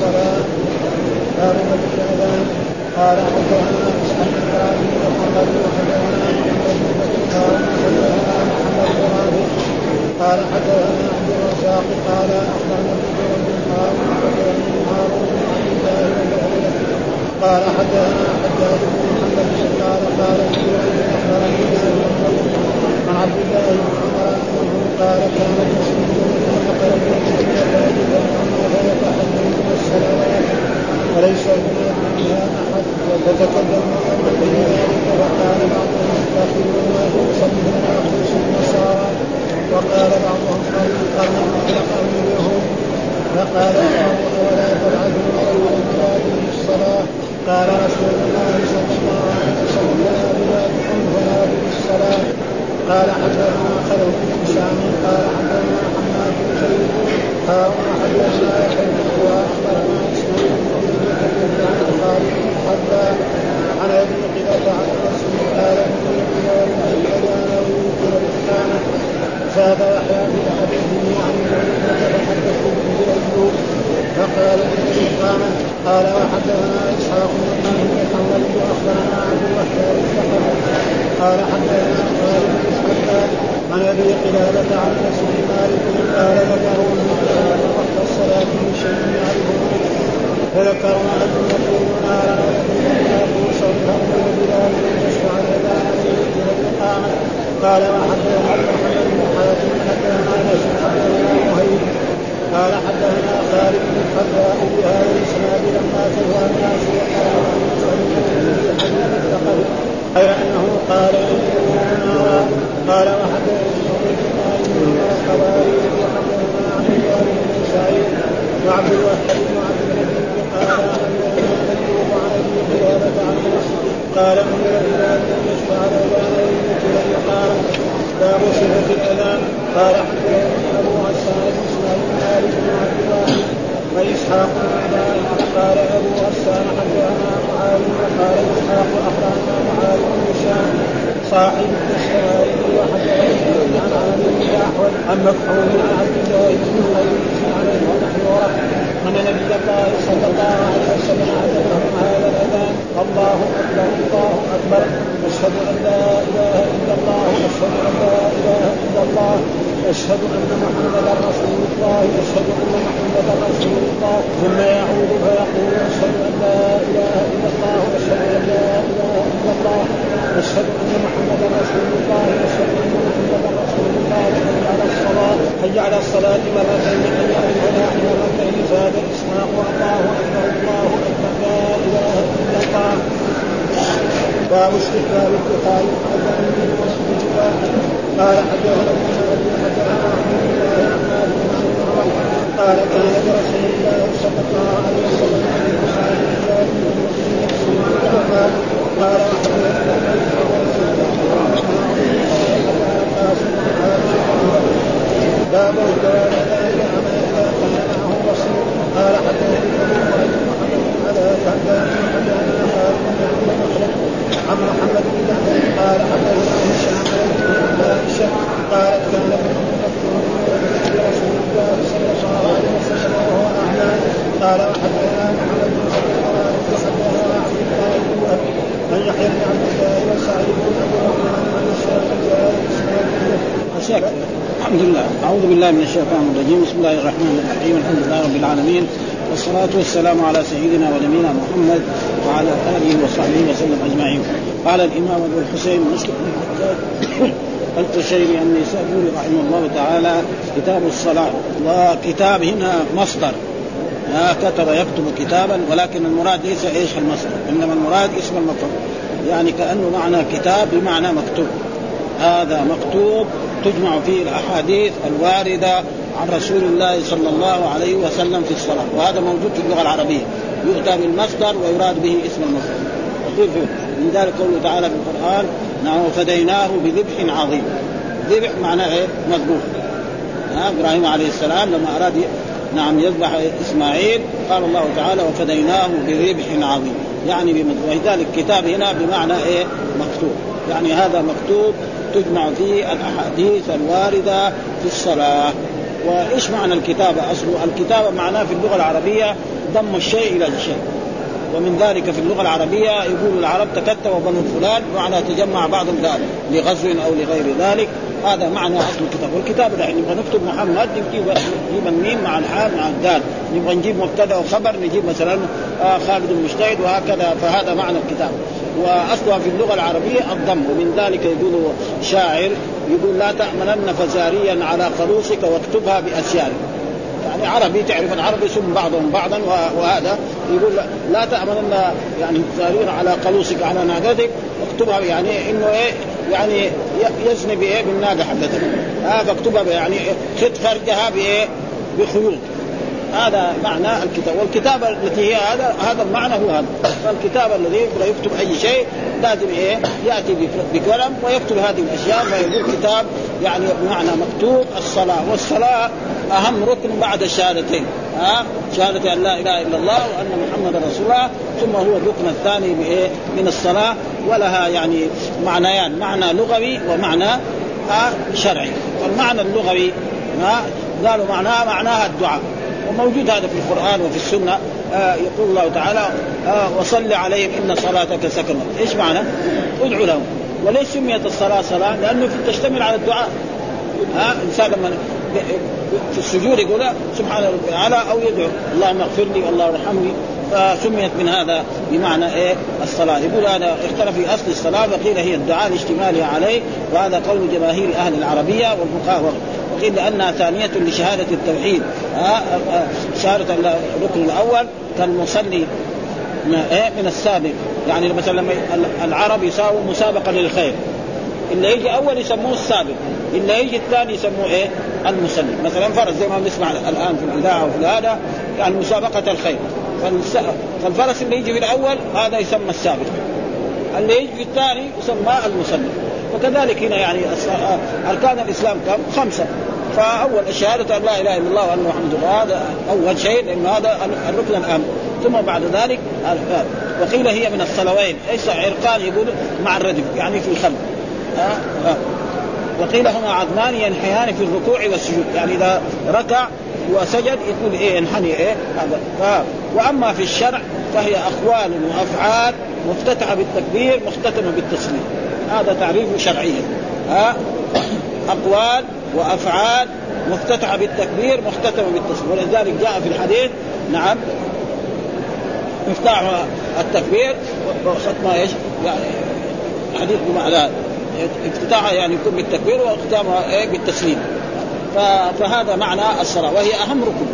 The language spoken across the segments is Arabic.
الصلاة باب مد الأذان قال حدثنا اسحاق بن إبراهيم وقال وحدثنا قال حدثنا محمد بن رافع قال حدثنا عبد الرزاق قال اخبرنا ابن قال حدثني هارون بن الله بن قال حدثنا حجاج بن محمد قال قال اخبرني عن عبد الله بن عمر انه قال كان المسلمون نقل الجنه فيتحدثون الصلوات وليس بها احد فتكلم بعضهم وقال بعضهم قرن قرن اليهود فقال الله ولا تبعثوا الصلاه قال رسول الله صلى الله عليه وسلم لا بالصلاة. قال حدثنا خلف بن هشام قال حدثنا حماد قال حدثنا يحيى واخبرنا اسماعيل بن خالد بن حبان عن ابي قلة عن رسول قال ابن قلة الاذان ويوكل الاقامه زاد يحيى في حديثه عن تحدث به ايوب فقال الاقامه قال وحدثنا إسحاق بن إبراهيم الحنظلي واخبرنا عبد الوهاب قال حدثنا خالد بن عن أبي قلابه عن رسول مالك قال ذكروا ان وقت الصلاة من شيء يعرفون فذكروا انهم يقولون على رسول صلى بلال يشفع الاذان ويؤذن الاقامه قال وحدثنا محمد بن حاتم حدثنا انس حدثنا مهيب قال حدثنا خالد بن الحذاء بهذا الاسناد لما سوى الناس وقال غير انه قال نارا قال وحدثنا الخوارج وحدثنا عن بن سعيد وعبد الوهاب بن عبد الحميد قال حدثنا ايوب عن ابي قلابه عن قال أمر بلال ان يشفع الاذان ويمثل الاقامه باب صفه الاذان قال حدثنا ابو غسان بن اسماعيل مالك بن عبد الله واسحاق بن إبراهيم قال ابو غسان حدثنا معاذ وقال اسحاق اخبرنا معاذ بن هشام صاحب الاسرائيل وحدثني عن عامر بن احول عن مكحول عن عبد الله بن قيس عليه ونحن ان نبي الله صلى الله عليه وسلم علمهم هذا الاذان الله اكبر الله اكبر اشهد ان لا اله الا الله اشهد ان لا اله الا الله اشهد ان محمدا رسول الله اشهد ان محمدا رسول الله ثم يعود فيقول اشهد ان لا اله الا الله اشهد ان لا اله الا الله اشهد ان محمدا رسول الله اشهد ان محمدا رسول الله حي على على الصلاة مرتين حي على الفلاح مرتين زاد الاسحاق الله أكبر الله أكبر. لا إله إلا الله. باب استحباب اتخاذ الاذان في المسجد قال حدثنا قال كان برسول الله صلى الله عليه وسلم قال باب الكلام ذلك عما اذا كان معه رسول قال حدثني ابو محمد على حدثني عن محمد بن جعفر قال حدثنا هشام بن عائشه قالت كان رسول الله صلى الله عليه وسلم وهو اعمى قال وحدثنا محمد بن حدثنا حدثنا عبد الله بن ابي عن يحيى بن عبد الله وسعيد بن ابي الرحمن عن الشافعي الحمد لله أعوذ بالله من الشيطان الرجيم بسم الله الرحمن الرحيم الحمد لله رب العالمين والصلاة والسلام على سيدنا ونبينا محمد وعلى آله وصحبه وسلم أجمعين. قال الإمام أبو الحسين مسلم القشيري النسابوري رحمه الله تعالى كتاب الصلاة وكتاب هنا مصدر. كتب يكتب كتابا ولكن المراد ليس إيش المصدر إنما المراد اسم المفعول يعني كأنه معنى كتاب بمعنى مكتوب. هذا مكتوب تجمع فيه الأحاديث الواردة عن رسول الله صلى الله عليه وسلم في الصلاة. وهذا موجود في اللغة العربية. يؤتى بالمصدر ويراد به اسم المصدر. من ذلك قوله تعالى في القرآن نعم وفديناه بذبح عظيم. ذبح معناه إيه؟ مذبوح. إبراهيم عليه السلام لما أراد نعم يذبح إسماعيل قال الله تعالى وفديناه بذبح عظيم. يعني ولذلك كتاب هنا بمعنى إيه؟ مكتوب. يعني هذا مكتوب تجمع فيه الأحاديث الواردة في الصلاة. وإيش معنى الكتابة؟ اصله الكتابة معناه في اللغة العربية ضم الشيء إلى الشيء. ومن ذلك في اللغة العربية يقول العرب تكتب بنو فلان معنى تجمع بعضهم لغزو أو لغير ذلك. هذا معنى أصل الكتاب والكتاب الحين نبغى نكتب محمد نجيب نجيب الميم مع الحال مع الدال. نبغى نجيب مبتدأ وخبر نجيب مثلا آه خالد المجتهد وهكذا. فهذا معنى الكتاب وأصلها في اللغة العربية الضم ومن ذلك يقول شاعر يقول لا تأمنن فزاريا على قروسك واكتبها بأسيارك. يعني عربي تعرف العرب يسم بعضهم بعضا وهذا يقول لا تأمنن يعني زاريا على قلوسك على ناقتك اكتبها يعني إنه إيه يعني يزني بإيه بالناقه حقتك. ها فاكتبها يعني خط فرجها بإيه بخيوط. هذا معنى الكتاب. والكتابه التي هي هذا هذا المعنى هو هذا. فالكتاب الذي يبغى يكتب أي شيء لازم إيه؟ يأتي بقلم ويكتب هذه الأشياء فيقول كتاب يعني بمعنى مكتوب. الصلاة. والصلاة أهم ركن بعد الشهادتين. ها؟ شهادة أن لا إله إلا الله وأن محمد رسول الله. ثم هو الركن الثاني بإيه؟ من الصلاة. ولها يعني معنيان. معنى لغوي ومعنى شرعي. والمعنى اللغوي قالوا معناها معناها الدعاء. وموجود هذا في القرآن وفي السنة. آه يقول الله تعالى آه وصل عليهم إن صلاتك سكن. إيش معنى؟ ادعو لهم. وليش سميت الصلاة صلاة؟ لأنه تشتمل على الدعاء. ها؟ الإنسان لما في السجود يقول سبحان ربي الأعلى أو يدعو. اللهم اغفر لي والله ارحمني فسميت من هذا بمعنى إيه؟ الصلاة. يقول هذا اختلف في أصل الصلاة وقيل هي الدعاء لاشتمالها عليه وهذا قول جماهير أهل العربية والفقهاء. وقيل لأنها ثانية لشهادة التوحيد. شهادة الركن الأول كالمصلي إيه؟ من السابق. يعني مثلا العرب يساووا مسابقه للخير. اللي يجي أول يسموه السابق. اللي يجي الثاني يسموه إيه؟ المسلم مثلا فرس زي ما بنسمع الآن في الاذاعه وفي هذا يعني مسابقة الخير. فالفرس اللي يجي في الأول هذا يسمى السابق. اللي يجي في الثاني يسمى المسلم وكذلك هنا يعني أركان الإسلام كم؟ خمسة. فأول شهاده أن لا إله إلا الله وأن محمد هذا أول شيء لأنه هذا الركن الاهم ثم بعد ذلك وقيل هي من الصلوين. إيش عرقان يقول مع الردف يعني في الخلق وقيل هما عظمان ينحيان في الركوع والسجود. يعني إذا ركع وسجد يقول إيه ينحني إيه هذا. وأما في الشرع فهي أقوال وأفعال مفتتحه بالتكبير مختتمة بالتسليم. هذا تعريفه شرعيا ها؟ أقوال وأفعال مفتتحه بالتكبير مختتمة بالتسليم ولذلك جاء في الحديث نعم مفتاح التكبير وختمه إيش؟ يعني حديث بمعنى افتتاحها يعني يكون بالتكبير واختامها إيه؟ بالتسليم. فهذا معنى الصلاة وهي أهم ركن.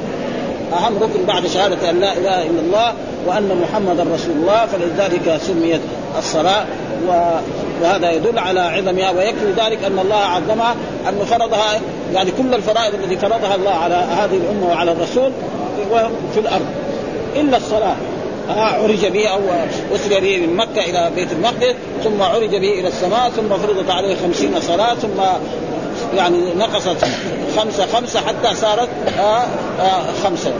أهم ركن بعد شهادة أن لا إله إلا الله وأن محمدا رسول الله فلذلك سميت الصلاة. وهذا يدل على عظمها ويكفي ذلك أن الله عظمها أنه فرضها يعني كل الفرائض التي فرضها الله على هذه الأمة وعلى الرسول في الأرض. إلا الصلاة. عرج به أو أسري به من مكة إلى بيت المقدس ثم عرج به إلى السماء ثم فرضت عليه خمسين صلاة ثم يعني نقصت خمسة خمسة حتى صارت آآ آآ خمسة.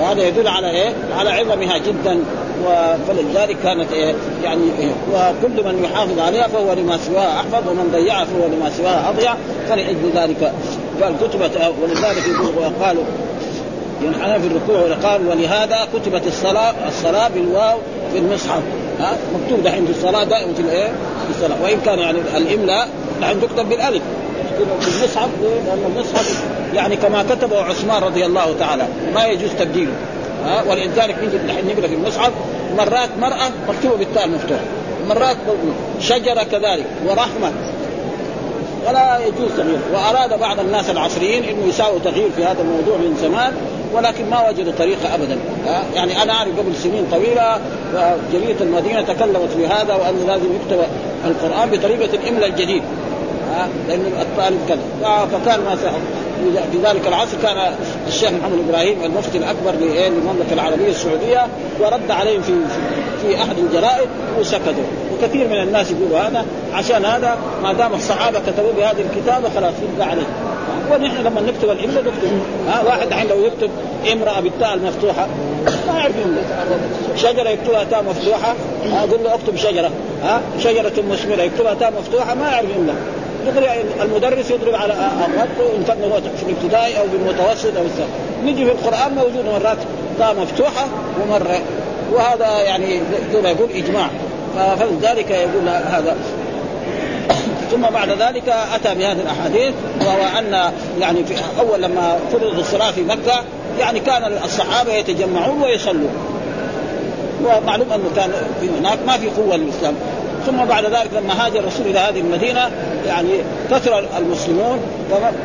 وهذا يدل على إيه؟ على عظمها جدا. فلذلك كانت إيه يعني إيه وكل من يحافظ عليها فهو لما سواها أحفظ ومن ضيعها فهو لما سواها أضيع. فلأجل ذلك. قال كتبت ولذلك يقول وقالوا ينحنى في الركوع والقام ولهذا كتبت الصلاة الصلاة بالواو في المصحف. ها مكتوب دحين في الصلاة دائما في الإيه؟ في الصلاة. وإن كان يعني الاملاء دحين تكتب بالألف. في المصحف لأن المصحف يعني كما كتبه عثمان رضي الله تعالى ما يجوز تبديله. ها ولذلك نجي دحين نقرا في المصحف مرات مرأة مكتوبة بالتاء المفتوح مرات شجرة كذلك ورحمة. ولا يجوز تغيير. وأراد بعض الناس العصريين إنه يساووا تغيير في هذا الموضوع من زمان ولكن ما وجدوا طريقة ابدا. يعني أنا أعرف قبل سنين طويلة جريده المدينة تكلمت في هذا وأنه لازم يكتب القرآن بطريقة الاملاء الجديد. لأن الطالب كذا. فكان ما في ذلك العصر كان الشيخ محمد إبراهيم المفتي الأكبر للمملكة العربية السعودية ورد عليهم في في أحد الجرائد وسكتوا. وكثير من الناس يقولوا هذا عشان هذا ما دام الصحابة كتبوا بهذه الكتابة خلاص يبقى عليه ونحن لما نكتب الاملاء نكتب ها واحد الحين لو يكتب امرأة بالتاء المفتوحة ما يعرف شجرة يكتبها تاء مفتوحة أقول له اكتب شجرة ها شجرة مثمره يكتبها تاء مفتوحة ما يعرف املاء يضرب المدرس يضرب على اغلبه إن كان في الابتدائي أو بالمتوسط أو الثاني. نجي في القرآن موجود مرات تاء مفتوحة ومرة. وهذا يعني زي ما يقول إجماع. فلذلك يقول هذا. ثم بعد ذلك أتى بهذه الأحاديث وهو أن يعني في أول لما فرض الصلاة في مكة يعني كان الصحابة يتجمعون ويصلون. ومعلوم أنه كان هناك ما في قوة للإسلام. ثم بعد ذلك لما هاجر الرسول إلى هذه المدينة يعني كثر المسلمون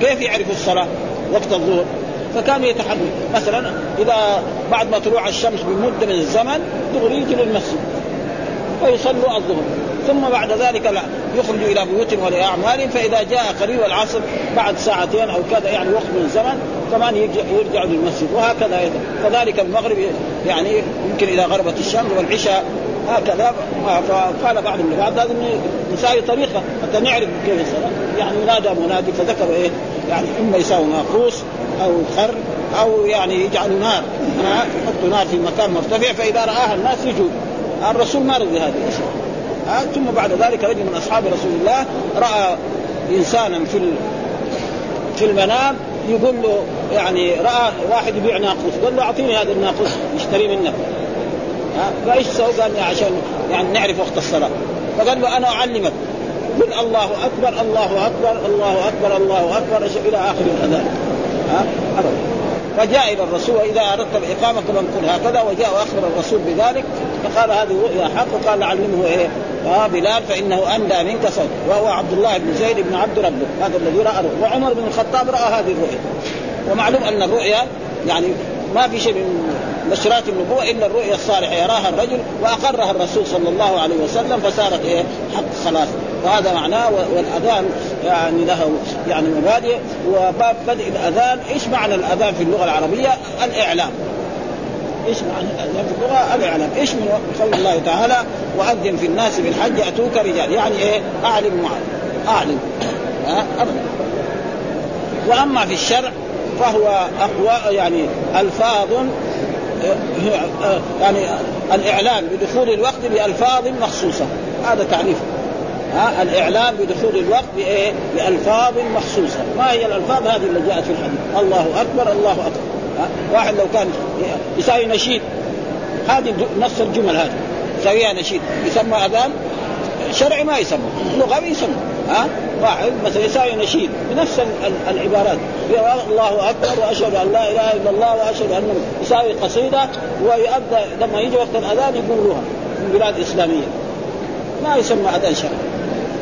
كيف يعرفوا الصلاة وقت الظهر؟ فكانوا يتحدثوا مثلا إذا بعد ما طلوع الشمس بمدة من الزمن دغري يجي للمسجد ويصلوا الظهر. ثم بعد ذلك لا يخرجوا إلى بيوتهم ولاعمالهم فإذا جاء قريب العصر بعد ساعتين أو كذا يعني وقت من الزمن كمان يرجعوا للمسجد وهكذا أيضا. كذلك المغرب يعني يمكن اذا غربت الشمس والعشاء. هكذا. فقال بعض بعض هذا نساوي طريقة حتى نعرف كيف الصلاه يعني نادى منادي فذكروا إيه؟ يعني إما يساوي ناقوس أو خر أو يعني يجعلوا نار. يحطوا نار في مكان مرتفع فإذا رآها الناس يجوا. الرسول ما رضي هذه الأشياء. ثم بعد ذلك رجل من أصحاب رسول الله رأى إنسانا في في المنام يقول له يعني رأى واحد يبيع ناقوس قال له أعطيني هذا الناقوس اشتري منك فايش سوى؟ قال عشان يعني نعرف وقت الصلاة. فقال له أنا أعلمك. قل الله أكبر الله أكبر الله أكبر الله أكبر. إلى آخر الأذان. ها؟ أبدا. فجاء إلى الرسول وإذا أردت الإقامة كما نقول هكذا. وجاء واخبر الرسول بذلك. فقال هذه رؤيا حق. وقال علمه إيه؟ آه بلال فإنه أندى منك صوت. وهو عبد الله بن زيد بن عبد ربه. هذا الذي رأى. وعمر بن الخطاب رأى هذه الرؤيا. ومعلوم أن الرؤيا يعني ما في شيء من بشرات النبوة إلا الرؤيا الصالحة. يراها الرجل وأقرها الرسول صلى الله عليه وسلم فصارت إيه؟ حق خلاص. وهذا معناه والأذان يعني له يعني مبادئ. وباب بدء الأذان إيش معنى الأذان في اللغة العربية الإعلام. إيش معنى الأذان في اللغة؟ الإعلام، إيش من قول الله تعالى وأذن في الناس بالحج اتوك رجال، يعني إيه؟ أعلم معلم، أعلم. ها؟ أبدا. وأما في الشرع فهو اقوى يعني ألفاظ يعني الإعلان بدخول الوقت بألفاظ مخصوصة. هذا تعريفه ها الاعلام بدخول الوقت بإيه؟ بألفاظ مخصوصة، ما هي الألفاظ؟ هذه اللي جاءت في الحديث؟ الله أكبر الله أكبر،؟ واحد لو كان يساوي نشيد. هذه نص الجمل هذه. يساويها نشيد. يسمى أذان شرعي ما يسمى لغوي يسمى ها؟ واحد مثلا يساوي نشيد بنفس العبارات. الله أكبر وأشهد أن لا إله إلا الله وأشهد أن يساوي قصيدة ويؤدى لما يجي وقت الأذان يقولوها من بلاد إسلامية. ما يسمى أذان شرعي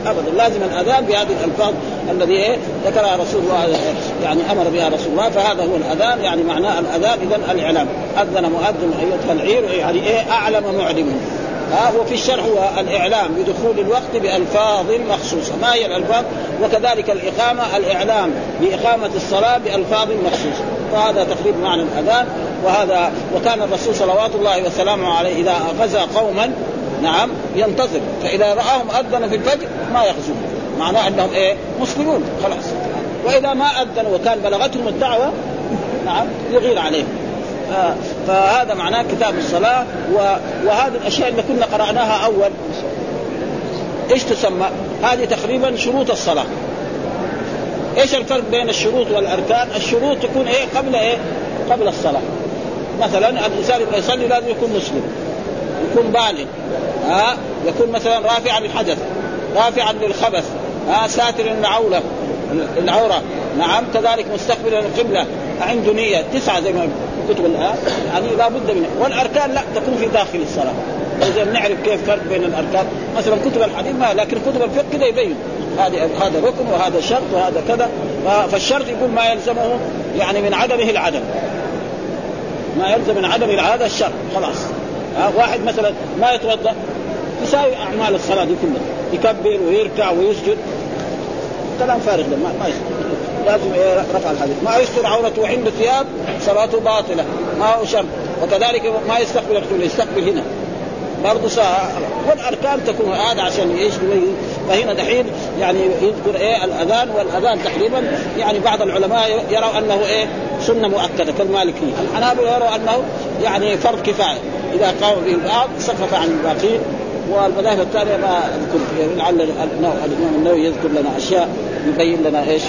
ابدا. لازم الأذان بهذه الألفاظ الذي إيه؟ ذكرها رسول الله يعني أمر بها رسول الله فهذا هو الأذان يعني معناه الأذان اذا الإعلام. أذن مؤذن أيتها العير يعني إيه؟ أعلم معلم. ها وفي الشرع هو الإعلام بدخول الوقت بألفاظ مخصوصة، ما هي الألفاظ؟ وكذلك الإقامة الإعلام بإقامة الصلاة بألفاظ مخصوصة، فهذا تقريبا معنى الأذان. وهذا وكان الرسول صلوات الله وسلامه عليه إذا غزا قوما نعم ينتظر. فإذا رآهم اذنوا في الفجر ما يغزون معناه أنهم إيه؟ مسلمون خلاص. وإذا ما اذنوا وكان بلغتهم الدعوة نعم يغير عليهم. فهذا معناه كتاب الصلاة وهذه الأشياء اللي كنا قرأناها أول إيش تسمى؟ هذه تقريبا شروط الصلاة إيش الفرق بين الشروط والأركان؟ الشروط تكون إيه قبل إيه؟ قبل الصلاة. مثلا الإنسان يبغى يصلي لازم يكون مسلم. يكون بالغ. ها؟ يكون مثلا رافعا للحدث، رافعا للخبث، ها؟ ساتر العوره العوره، نعم كذلك مستقبلا القبله، عنده نية تسعة زي ما كتب الآن يعني لابد منها. والأركان لا تكون في داخل الصلاة. إذا نعرف كيف فرق بين الأركان. مثلا كتب الحديث ما لكن كتب الفقه كذا يبين. هذا هذا ركن وهذا شرط وهذا كذا. فالشرط يقول ما يلزمه يعني من عدمه العدم. ما يلزم من عدم هذا الشرط. خلاص. واحد مثلا ما يتوضأ يساوي أعمال الصلاة دي كلها. يكبر ويركع ويسجد. كلام فارغ ما, ما يسجد. لازم رفع الحديث ما يستر عورته عند ثياب صلاته باطلة. ما هو شرط وكذلك ما يستقبل القبله يستقبل هنا. برضه ساعة والأركان تكون هذا عشان إيش؟ فهنا دحين يعني يذكر إيه الأذان والأذان تقريبا يعني بعض العلماء يروا أنه إيه سنة مؤكدة كالمالكية. الحنابلة يروا أنه يعني فرض كفاية. إذا قام به البعض سقط عن الباقين. والمذاهب الثانية ما أذكر. لعل الإمام النووي يذكر لنا أشياء. يبين لنا إيش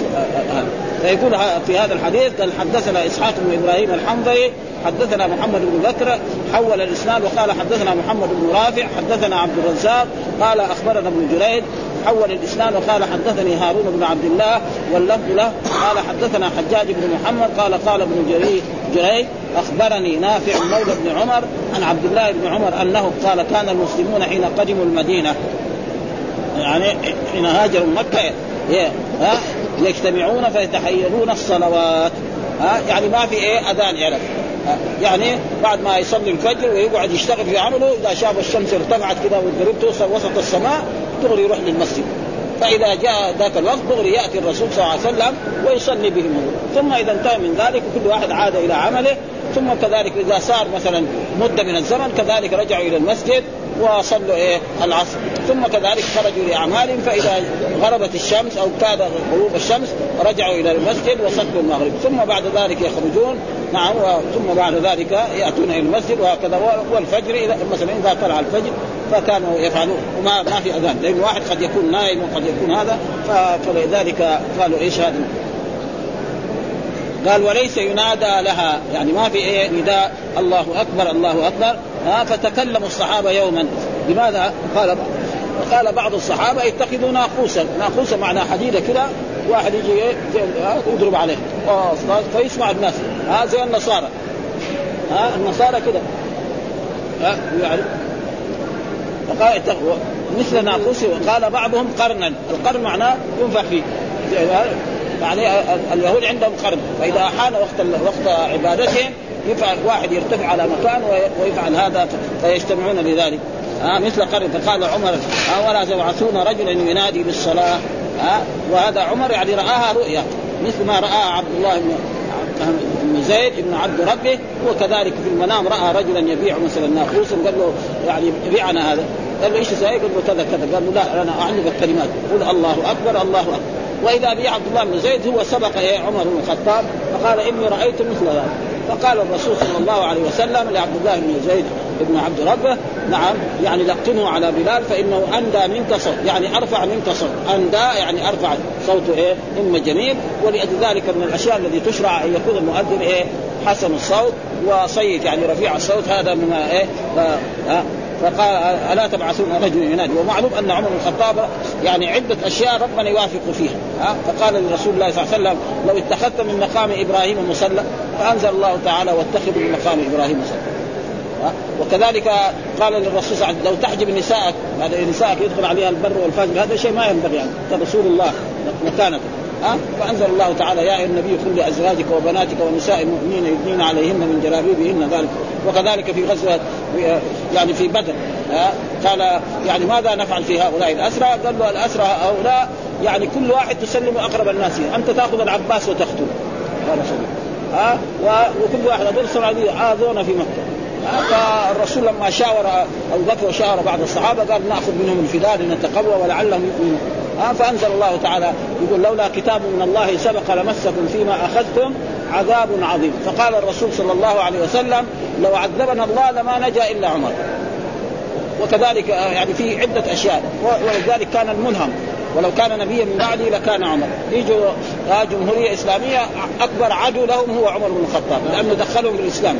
هذا فيقول في هذا الحديث قال حدثنا إسحاق بن إبراهيم الحنظلي حدثنا محمد بن بكر حول الإسناد وقال حدثنا محمد بن رافع حدثنا عبد الرزاق قال أخبرنا ابن جريد حول الإسناد وقال حدثني هارون بن عبد الله واللفظ له قال حدثنا حجاج بن محمد قال قال ابن جريج أخبرني نافع مولى بن عمر عن عبد الله بن عمر أنه قال كان المسلمون حين قدموا المدينة يعني حين هاجروا مكة يجتمعون فيتحيرون الصلوات. ها؟ يعني ما في إيه أذان يعرف يعني بعد ما يصلي الفجر ويقعد يشتغل في عمله إذا شاف الشمس ارتفعت كذا والغروب توصل وسط السماء دغري يروح للمسجد. فإذا جاء ذاك الوقت دغري يأتي الرسول صلى الله عليه وسلم ويصلي بهم ثم إذا انتهى من ذلك كل واحد عاد إلى عمله. ثم كذلك إذا صار مثلا مدة من الزمن كذلك رجعوا إلى المسجد. وصلوا إيه؟ العصر. ثم كذلك خرجوا لأعمالهم فإذا غربت الشمس أو كاد غروب الشمس رجعوا إلى المسجد وصلوا المغرب. ثم بعد ذلك يخرجون نعم ثم بعد ذلك يأتون إلى المسجد وهكذا. والفجر اذا مثلا إذا طلع الفجر فكانوا يفعلون. وما ما في أذان. لأن واحد قد يكون نائم وقد يكون هذا فلذلك قالوا إيش هذا؟ قال وليس ينادى لها. يعني ما في إيه؟ نداء. الله أكبر الله أكبر. ها فتكلم الصحابة يوما. لماذا؟ قال قال بعض الصحابة يتخذوا ناقوسا، ناقوسا معنى حديدة كده واحد يجي يضرب عليه فيسمع الناس. ها زي النصارى. ها النصارى كده. ها يعني. فقال مثل ناقوس وقال بعضهم قرنا. القرن معناه ينفخ فيه. يعني اليهود عندهم قرن. فإذا حان وقت وقت عبادتهم يفعل واحد يرتفع على مكان ويفعل هذا فيجتمعون لذلك. آه مثل قرن فقال عمر آه ولا تبعثون رجلا ينادي بالصلاة. آه وهذا عمر يعني رآها رؤيا مثل ما راى عبد الله بن بن زيد بن عبد ربه. وكذلك في المنام رأى رجلا يبيع مثلا ناقوسا قال له يعني بيعنا هذا. قال له إيش ساي؟ قال له كذا كذا. قال له لا أنا أعلمك الكلمات. قل الله أكبر الله أكبر. وإذا به عبد الله بن زيد هو سبق إيه عمر بن الخطاب فقال إني رأيت مثل ذلك فقال الرسول صلى الله عليه وسلم لعبد الله بن زيد بن عبد ربه نعم يعني لقنه على بلال فإنه أندى منك صوت يعني أرفع منك صوت. أندى يعني أرفع صوته إيه؟ أم جميل ولذلك من الأشياء التي تشرع أن يكون المؤذن إيه؟ حسن الصوت وصيت يعني رفيع الصوت هذا مما إيه؟ فقال ألا تبعثون رجل ينادي؟ ومعلوم أن عمر بن الخطاب يعني عدة أشياء ربنا يوافق فيها. ها؟ فقال لرسول الله صلى الله عليه وسلم لو اتخذت من مقام إبراهيم مصلى فأنزل الله تعالى واتخذوا من مقام إبراهيم مصلى وكذلك قال للرسول صلى الله عليه وسلم لو تحجب نساءك هذا نساءك يدخل عليها البر والفاجر هذا شيء ما ينبغي يعني رسول الله مكانته ها؟ فأنزل الله تعالى يا أيها النبي قل لأزواجك وبناتك ونساء المؤمنين يدنين عليهن من جلابيبهن ذلك وكذلك في غزوة يعني في بدر ها قال يعني ماذا نفعل في هؤلاء؟ الأسرى؟ قال له الأسرى هؤلاء يعني كل واحد تسلم أقرب الناس أنت تأخذ العباس وتقتله قال ها وكل واحد هذول عاذونا في مكة. فالرسول لما شاور أبو بكر وشاور بعض الصحابة قال نأخذ منهم الفداء لنتقوى ولعلهم يؤمنون. فأنزل الله تعالى يقول لولا كتاب من الله سبق لمسكم فيما أخذتم عذاب عظيم. فقال الرسول صلى الله عليه وسلم لو عذبنا الله لما نجا إلا عمر. وكذلك يعني في عدة أشياء. ولذلك كان الملهم ولو كان نبيا من بعدي لكان عمر. يجوا جمهورية إسلامية أكبر عدو لهم هو عمر بن الخطاب لأنه دخلهم في الإسلام.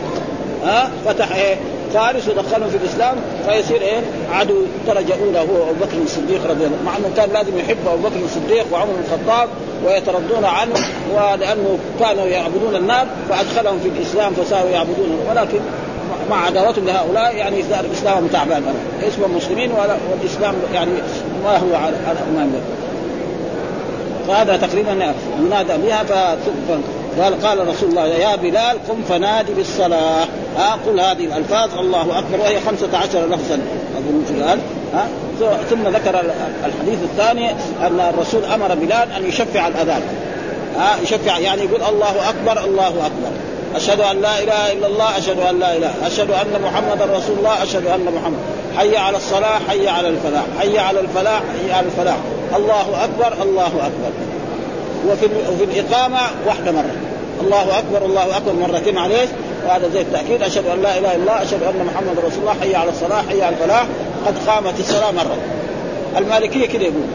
ها؟ فتح إيه؟ فارس ودخلهم في الإسلام فيصير إيه؟ عدو. درجة أولى هو أبو بكر الصديق رضي الله مع أنه كان لازم يحب أبو بكر الصديق وعمر بن الخطاب ويتردون عنه ولأنه كانوا يعبدون النار فأدخلهم في الإسلام فصاروا يعبدون ولكن مع عداوتهم لهؤلاء يعني صار الاسلام تعبان. اسمهم مسلمين والإسلام يعني ما هو على الامام فهذا تقريبا ينادى بها قال قال رسول الله يا بلال قم فنادي بالصلاة. ها قل هذه الألفاظ الله أكبر وهي خمسة عشر لفظا. أظن قال ها ثم ذكر الحديث الثاني أن الرسول أمر بلال أن يشفع الأذان. ها يشفع يعني يقول الله أكبر الله أكبر. أشهد أن لا إله إلا الله أشهد أن لا إله أشهد أن محمدا رسول الله أشهد أن محمد. حي على الصلاة حي على الفلاح حي على الفلاح حي على الفلاح. الله أكبر الله أكبر. وفي وفي الإقامة واحدة مرة. الله أكبر الله أكبر مرتين عليه وهذا زي التأكيد. أشهد أن لا إله إلا الله أشهد أن محمد رسول الله حي على الصلاة حي على الفلاح. قد قامت الصلاة مرة. المالكية كده يقول.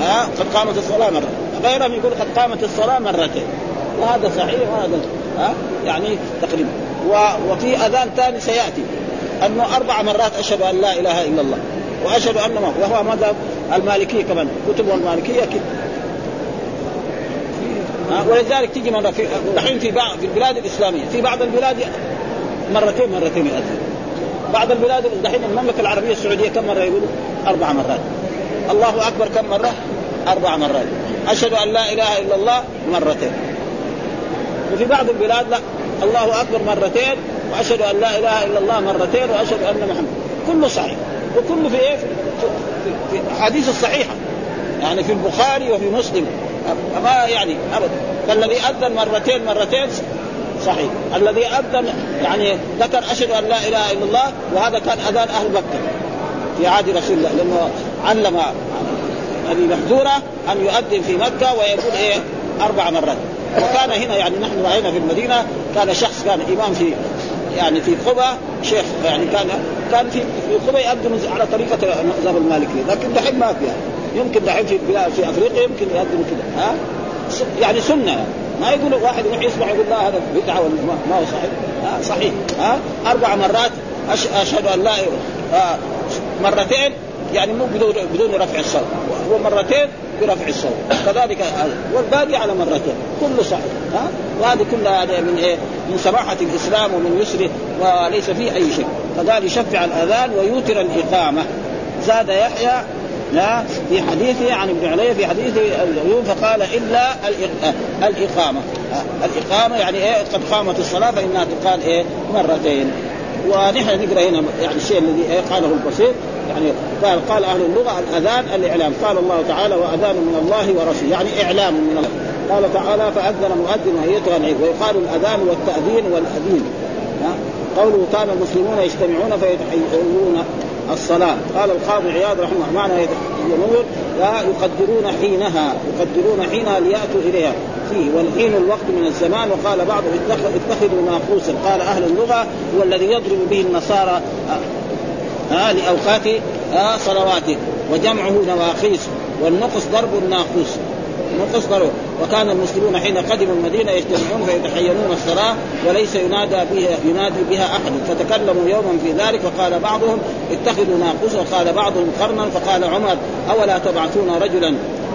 ها؟ قد قامت الصلاة مرة. وغيرهم يقول قد قامت الصلاة مرتين. وهذا صحيح وهذا ها؟ يعني تقريبا. وفي أذان ثاني سيأتي. أنه أربع مرات أشهد أن لا إله إلا الله. وأشهد أن وهو مذهب المالكية كمان. كتبهم المالكية كده. ولذلك تيجي مرة في الحين في بعض في البلاد الإسلامية في بعض البلاد مرتين مرتين يؤذن بعض البلاد دحين المملكة العربية السعودية كم مرة يقولوا؟ أربع مرات. الله أكبر كم مرة؟ أربع مرات. أشهد أن لا إله إلا الله مرتين. وفي بعض البلاد لا. الله أكبر مرتين وأشهد أن لا إله إلا الله مرتين وأشهد أن محمد. كله صحيح. وكله في إيه؟ في الاحاديث الصحيحه يعني في البخاري وفي مسلم. ما يعني ابدا فالذي أذن مرتين مرتين صحيح. الذي أذن يعني ذكر أشهد أن لا إله إلا الله وهذا كان أذان أهل مكة في عهد رسول الله لأنه علم أبي محذوره أن يؤذن في مكة ويقول إيه أربع مرات. وكان هنا يعني نحن رأينا في المدينة كان شخص كان إمام في يعني في قبى شيخ يعني كان كان في في قبى يؤذن على طريقة مذهب المالكية لكن دحين ما فيها يمكن دحين في في أفريقيا يمكن يؤذنوا كذا ها؟ يعني سنة. ما يقول واحد يروح يسمع يقول لا هذا بدعة ولا ما هو صحيح. ها؟ صحيح. ها؟ أربع مرات أشهد أن لا آه مرتين يعني مو بدون بدون رفع الصوت. ومرتين برفع الصوت. كذلك والباقي على مرتين. كله صحيح. ها؟ وهذه كلها من إيه؟ من سماحه الإسلام ومن يسره وليس فيه أي شيء. فقال يشفع الأذان ويوتر الإقامة. زاد يحيى لا في حديثه عن ابن علي في حديثه العيون فقال إلا الإقامة. الإقامة يعني إيه؟ قد قامت الصلاة فإنها تقال إيه؟ مرتين. ونحن نقرأ هنا يعني الشيء الذي إيه؟ قاله البسيط يعني قال قال أهل اللغة الأذان الإعلام. قال الله تعالى وأذان من الله ورسوله. يعني إعلام من الله. قال تعالى فأذن مؤذن ايتها العيد ويقال الأذان والتأذين والأذين. قوله كان المسلمون يجتمعون فيتحيون الصلاة. قال القاضي عياض رحمه الله معنى يتحينون لا يقدرون حينها يقدرون حينها ليأتوا إليها. فيه والحين الوقت من الزمان وقال بعضهم اتخذوا ناقوسا قال أهل اللغة هو الذي يضرب به النصارى آه لأوقات آه صلوات وجمعه نواقيس والنقص ضرب الناقوس. نقص ضرب وكان المسلمون حين قدموا المدينة يجتمعون فيتحينون الصلاه وليس ينادى بها ينادي بها أحد. فتكلموا يوما في ذلك فقال بعضهم اتخذوا ناقوس. وقال بعضهم قرنا. فقال عمر أولا تبعثون رجلا؟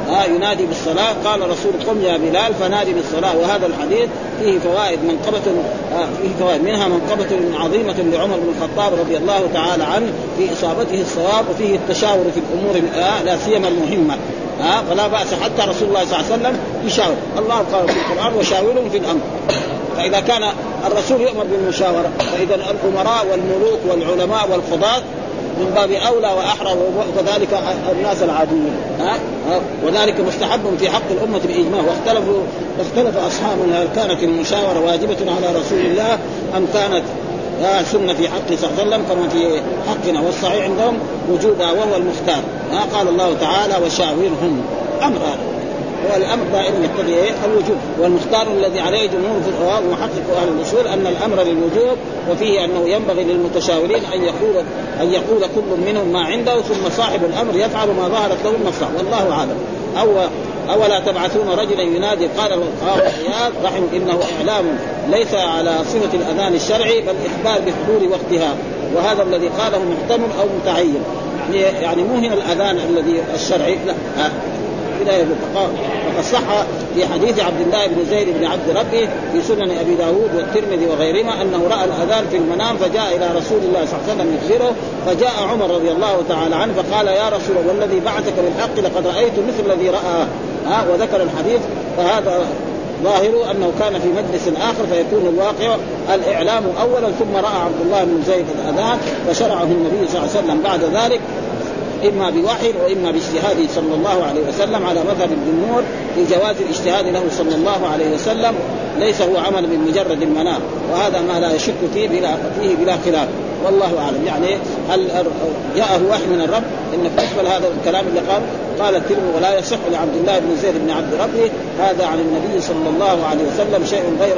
آه ينادي بالصلاة. قال رسول قم يا بلال. فنادي بالصلاة. وهذا الحديث فيه فوائد منقبة آه فيه فوائد. منها منقبة عظيمة لعمر بن الخطاب رضي الله تعالى عنه في إصابته الصواب وفيه التشاور في الأمور آه لا سيما المهمة. ها فلا بأس حتى رسول الله صلى الله عليه وسلم يشاور. الله قال في القرآن وشاورهم في الأمر. فإذا كان الرسول يؤمر بالمشاورة فإذا الأمراء والملوك والعلماء والقضاة من باب أولى وأحرى وكذلك الناس العاديين ها وذلك مستحب في حق الأمة باجماع واختلفوا اختلف أصحابنا هل كانت المشاورة واجبة على رسول الله أم كانت آه سنة في حق صلى الله عليه وسلم كما في حقنا والصحيح عندهم وجوبها وهو المختار. آه قال الله تعالى وشاورهم أمر والأمر دائما يقتضي إيه؟ الوجوب. والمختار الذي عليه جمهور الفقهاء ومحقق أهل الأصول أن الأمر للوجوب وفيه أنه ينبغي للمتشاورين أن يقول أن يقول كل منهم ما عنده ثم صاحب الأمر يفعل ما ظهرت له المصلحه والله أعلم. أو أولا تبعثون رجلا ينادي قال القاضي عياض رحمه إنه إعلام ليس على صفة الأذان الشرعي بل إخبار بحضور وقتها وهذا الذي قاله محتمل أو متعين. يعني مو هنا الأذان الذي الشرعي لا كده فقد صح في حديث عبد الله بن زيد بن عبد ربه في سنن أبي داود والترمذي وغيرهما أنه رأى الأذان في المنام فجاء إلى رسول الله صلى الله عليه وسلم يخبره. فجاء عمر رضي الله تعالى عنه فقال يا رسول الله والذي بعثك بالحق لقد رأيت مثل الذي رأى. ها وذكر الحديث فهذا ظاهر أنه كان في مجلس آخر فيكون الواقع الإعلام اولا ثم رأى عبد الله بن زيد الأذان فشرعه النبي صلى الله عليه وسلم بعد ذلك إما بوحي وإما باجتهاده صلى الله عليه وسلم على مذهب الجمهور في جواز الاجتهاد له صلى الله عليه وسلم ليس هو عمل من مجرد المنام وهذا ما لا يشك فيه بلا فيه بلا خلاف. والله أعلم. يعني هل جاءه وحي من الرب إن بالنسبة لهذا الكلام اللي قال قال الترمذي ولا يصح لعبد الله بن زيد بن عبد ربه هذا عن النبي صلى الله عليه وسلم شيء غير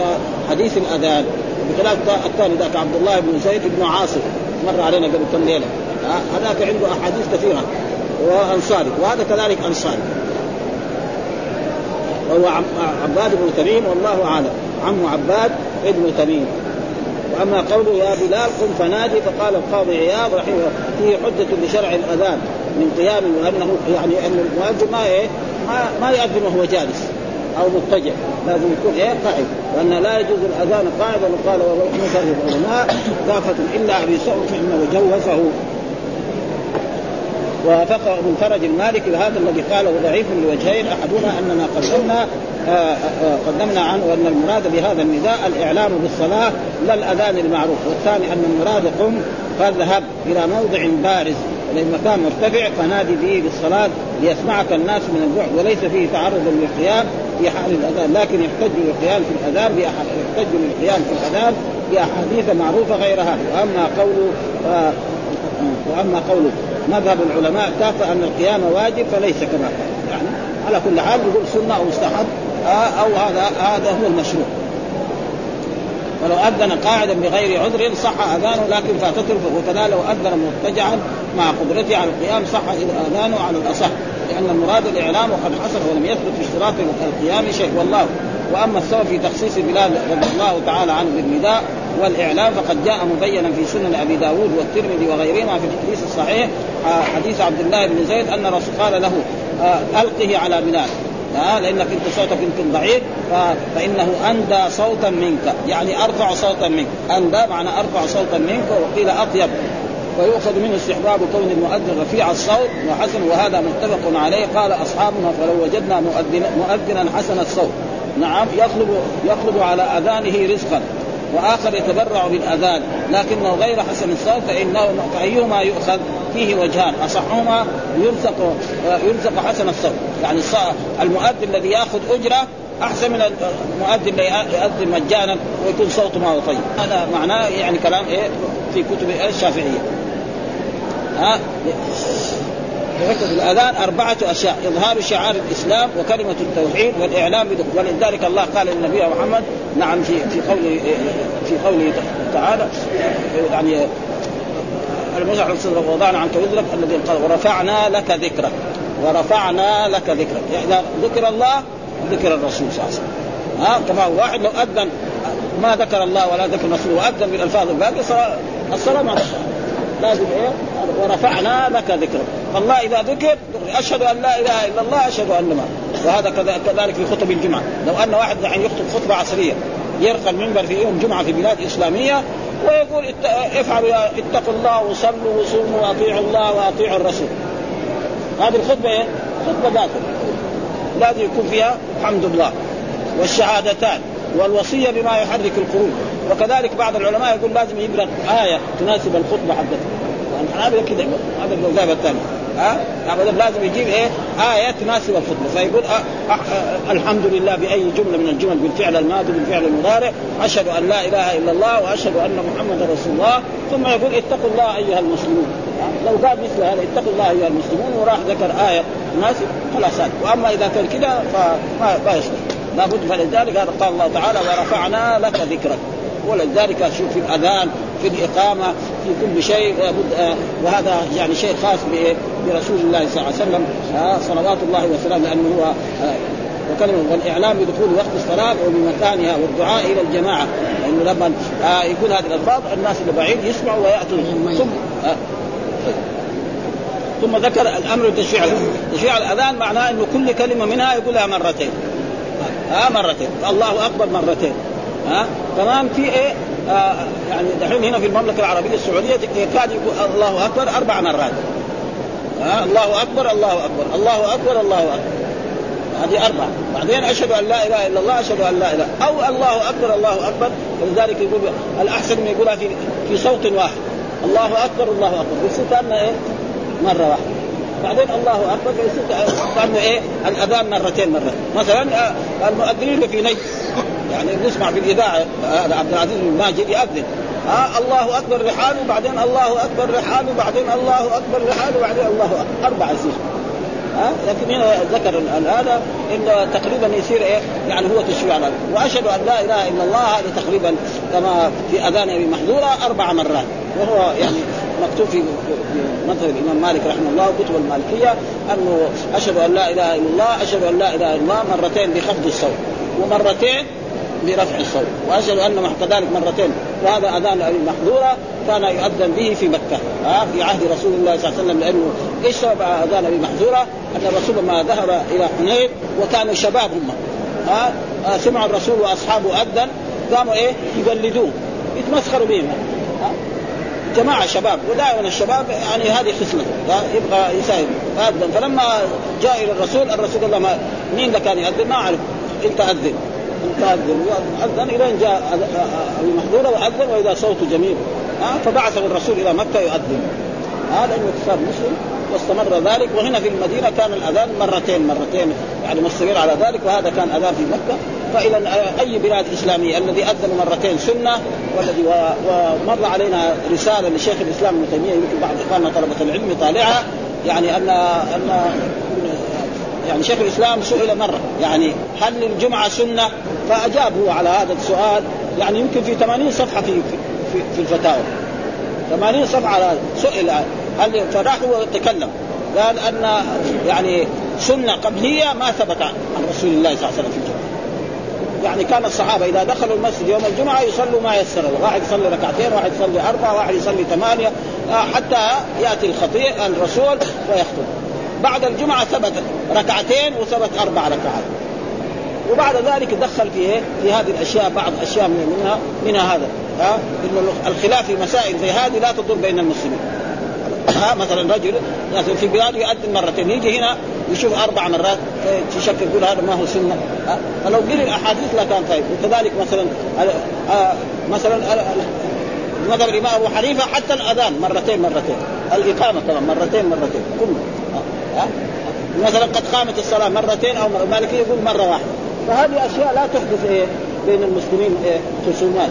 حديث الأذان. بخلاف الثاني ذاك عبد الله بن زيد بن عاصم. مر علينا قبل كم ليلة. هذاك عنده أحاديث كثيرة. وأنصاري. وهذا كذلك أنصاري. وهو عباد بن تميم والله أعلم. عم عباد ابن تميم. واما قوله يا بلال قم فنادي فقال القاضي عياض رحمه الله فيه حجة لشرع الأذان من قيام وأنه يعني أن المؤذن ما إيه؟ ما, ما يؤذن وهو جالس أو مضطجع لازم يكون إيه؟ قاعد وأن لا يجوز الأذان قاعدا وقال ومثل العلماء كافة إلا أبي سعود فإنه جوزه وافق ابن فرج المالكي وهذا الذي قاله ضعيف لوجهين أحدهما أننا قدمنا آه، آه، آه، قدمنا عنه وأن المراد بهذا النداء الإعلام بالصلاة لا الأذان المعروف والثاني أن المراد قم فاذهب إلى موضع بارز مكان مرتفع فنادي به بالصلاة ليسمعك الناس من البعد وليس فيه تعرض للقيام في حال الأذان لكن يحتج للقيام في الأذان يحتج للقيام في الأذان بأحاديث معروفة غير هذه واما قوله وأما قوله مذهب العلماء كافة أن القيام واجب فليس كما قال. يعني على كل حال يقول سنة أو مستحب أو هذا هذا هو المشروع. ولو أذن قاعدا بغير عذر صح اذانه لكن فاتته وكذا لو أذن مضطجعا مع قدرته على القيام صح آذانه على الأصح. لأن المراد الإعلام وقد حصل ولم يثبت في اشتراط القيام شيء والله. وأما السبب في تخصيص بلال رضي الله تعالى عنه بالنداء والإعلام فقد جاء مبينا في سنن أبي داود والترمذي وغيرهما في الحديث الصحيح حديث عبد الله بن زيد أن الرسول قال له آه، ألقه على بلال. آه لانك انت صوتك يمكن ضعيف فإنه أندى صوتا منك. يعني أرفع صوتا منك. أندى معنى أرفع صوتا منك وقيل أطيب. ويؤخذ منه استحباب كون المؤذن رفيع الصوت وحسن وهذا متفق عليه. قال أصحابنا فلو وجدنا مؤذنا حسن الصوت. نعم يطلب يطلب على أذانه رزقا. وآخر يتبرع بالأذان لكنه غير حسن الصوت فإنه فأيهما يؤخذ؟ فيه وجهان أصحهما يرزق يرزق حسن الصوت. يعني المؤذن الذي يأخذ أجرة أحسن من المؤذن اللي يؤذن مجانا ويكون صوته ما هو طيب. هذا معناه يعني كلام إيه؟ في كتب الشافعية. ها؟ في الآذان أربعة أشياء إظهار شعار الإسلام وكلمة التوحيد والإعلام ولذلك الله قال للنبي محمد نعم في في قوله في قوله تعالى يعني المسح صدرك ووضعنا عنك وزرك الذي قال ورفعنا لك ذكرك ورفعنا لك ذكرك. يعني إذا ذكر الله ذكر الرسول صلى الله عليه وسلم. ها كما واحد لو أذن ما ذكر الله ولا ذكر الرسول وأذن بالألفاظ الباقية الصلاة ما لازم إيه؟ ورفعنا لك ذكرك. فالله إذا ذكر أشهد أن لا إله إلا الله أشهد أن ما. وهذا كذلك في خطب الجمعة. لو أن واحد يعني يخطب خطبة عصرية يرقى المنبر في يوم جمعة في بلاد إسلامية ويقول افعلوا اتقوا الله وصلوا وصوموا وأطيعوا الله وأطيعوا الرسول. هذه الخطبة إيه؟ خطبة ذاته لازم يكون فيها حمد الله. والشهادتان. والوصية بما يحرك القلوب وكذلك بعض العلماء يقول لازم يقرا آية تناسب الخطبة حقته الحنابله كذا هذا المذهب الثاني ها؟ ابدا لازم يجيب إيه؟ آية تناسب الخطبة. فيقول أه أه الحمد لله بأي جملة من الجمل بالفعل الماضي بالفعل المضارع أشهد أن لا إله إلا الله وأشهد أن محمدا رسول الله. ثم يقول اتقوا الله أيها المسلمون. لو قال مثل هذا اتقوا الله أيها المسلمون وراح ذكر آية تناسب خلاص. وأما إذا كان كذا فما ما يصلح. لابد فلذلك هذا قال الله تعالى ورفعنا لك ذكرك. ولذلك شوف في الأذان في الإقامة في كل شيء لابد وهذا يعني شيء خاص برسول الله صلى الله عليه وسلم صلوات الله وسلامه لأنه هو وكلمة والإعلام بدخول وقت الصلاة وبمكانها والدعاء إلى الجماعة. لأنه لما يقول هذه الألفاظ الناس اللي بعيد يسمعوا ويأتوا. ثم ثم ذكر الأمر بتشريع تشريع الأذان معناه إنه كل كلمة منها يقولها مرتين. ها مرتين. الله أكبر مرتين. ها؟ كمان في إيه؟ آه يعني دحين هنا في المملكة العربية السعودية يكاد يقول الله أكبر أربع مرات. ها؟ الله أكبر الله أكبر الله أكبر الله أكبر. هذه أربعة بعدين أشهد أن لا إله إلا الله أشهد أن لا إله. أو الله أكبر الله أكبر. ولذلك يقول الأحسن من يقولها في في صوت واحد. الله أكبر الله أكبر. يصير كأنه إيه؟ مرة واحدة. بعدين الله أكبر فيصير كأنه إيه؟ الأذان مرتين مرة. مثلا آه، المؤذنين في نجد يعني نسمع في الإذاعة هذا عبد العزيز بن ماجد يؤذن. ها الله أكبر رحاله وبعدين الله أكبر رحاله وبعدين الله أكبر رحاله وبعدين الله أكبر. أربع يصير. ها لكن هنا ذكر هذا ان تقريبا يصير إيه؟ يعني هو تشريع على وأشهد أن لا إله إلا الله هذا تقريبا كما في أذان أبي محذورة أربع مرات. وهو يعني مكتوب في مذهب الإمام مالك رحمه الله وكتب المالكية أنه أشهد أن لا إله إلا الله أشهد أن لا إله إلا الله مرتين بخفض الصوت. ومرتين برفع الصوت. وأشهد أن كذلك مرتين. وهذا أذان أبي محذورة كان يؤذن به في مكة. ها في عهد رسول الله صلى الله عليه وسلم لأنه إيش سبب أذان أبي محذورة؟ أن الرسول لما ذهب إلى حنين وكانوا شباب هم. ها سمع الرسول وأصحابه أذن قاموا إيه؟ يقلدوه يتمسخروا بهم. جماعة شباب. ودائما الشباب يعني هذه خصله يبغى يساهم. فاذن فلما جاء إلى الرسول الرسول قال له مين اللي كان ياذن؟ ما أعرف. انت أذن. انت اذن اذن إلى أن جاء ابي محذوره واذن وإذا صوته جميل. ها فبعثه الرسول إلى مكة يؤذن. هذا انه كتاب مسلم واستمر ذلك. وهنا في المدينة كان الأذان مرتين مرتين. يعني مستمر على ذلك. وهذا كان أذان في مكة. فاذا أي بلاد إسلامية؟ الذي أذن مرتين سنة. والذي ومر علينا رسالة لشيخ الإسلام ابن تيمية. يمكن بعض إخواننا طلبة العلم يطالعها. يعني ان ان يعني شيخ الإسلام سئل مرة. يعني هل الجمعه سنة؟ فأجاب هو على هذا السؤال يعني يمكن في 80 صفحة في في, في الفتاوى. 80 صفحة على سئل هل فراح هو تكلم قال أن يعني سنة قبلية ما ثبت عن رسول الله صلى الله عليه وسلم في الجمعة. يعني كان الصحابة إذا دخلوا المسجد يوم الجمعة يصلوا ما يسر واحد يصلي ركعتين واحد يصلي أربعة واحد يصلي ثمانية حتى يأتي الخطيب الرسول ويخطب بعد الجمعة ثبت ركعتين وثبت أربع ركعات. وبعد ذلك دخل في إيه؟ في هذه الأشياء بعض أشياء منها منها هذا. ها؟ إنه الخلاف في مسائل زي هذه لا تضر بين المسلمين. ها؟ مثلا رجل مثلا في بلاد يؤذن مرتين يجي هنا يشوف أربع مرات تشكل يقول هذا ما هو سنة. فلو قل الأحاديث لكان طيب. وكذلك مثلا مثلا مذهب الإمام أبو حنيفة حتى الأذان مرتين مرتين. الإقامة كمان مرتين مرتين. كله. مثلا قد قامت الصلاة مرتين أو مالكي يقول مرة واحدة. فهذه أشياء لا تحدث إيه بين المسلمين إيه خصومات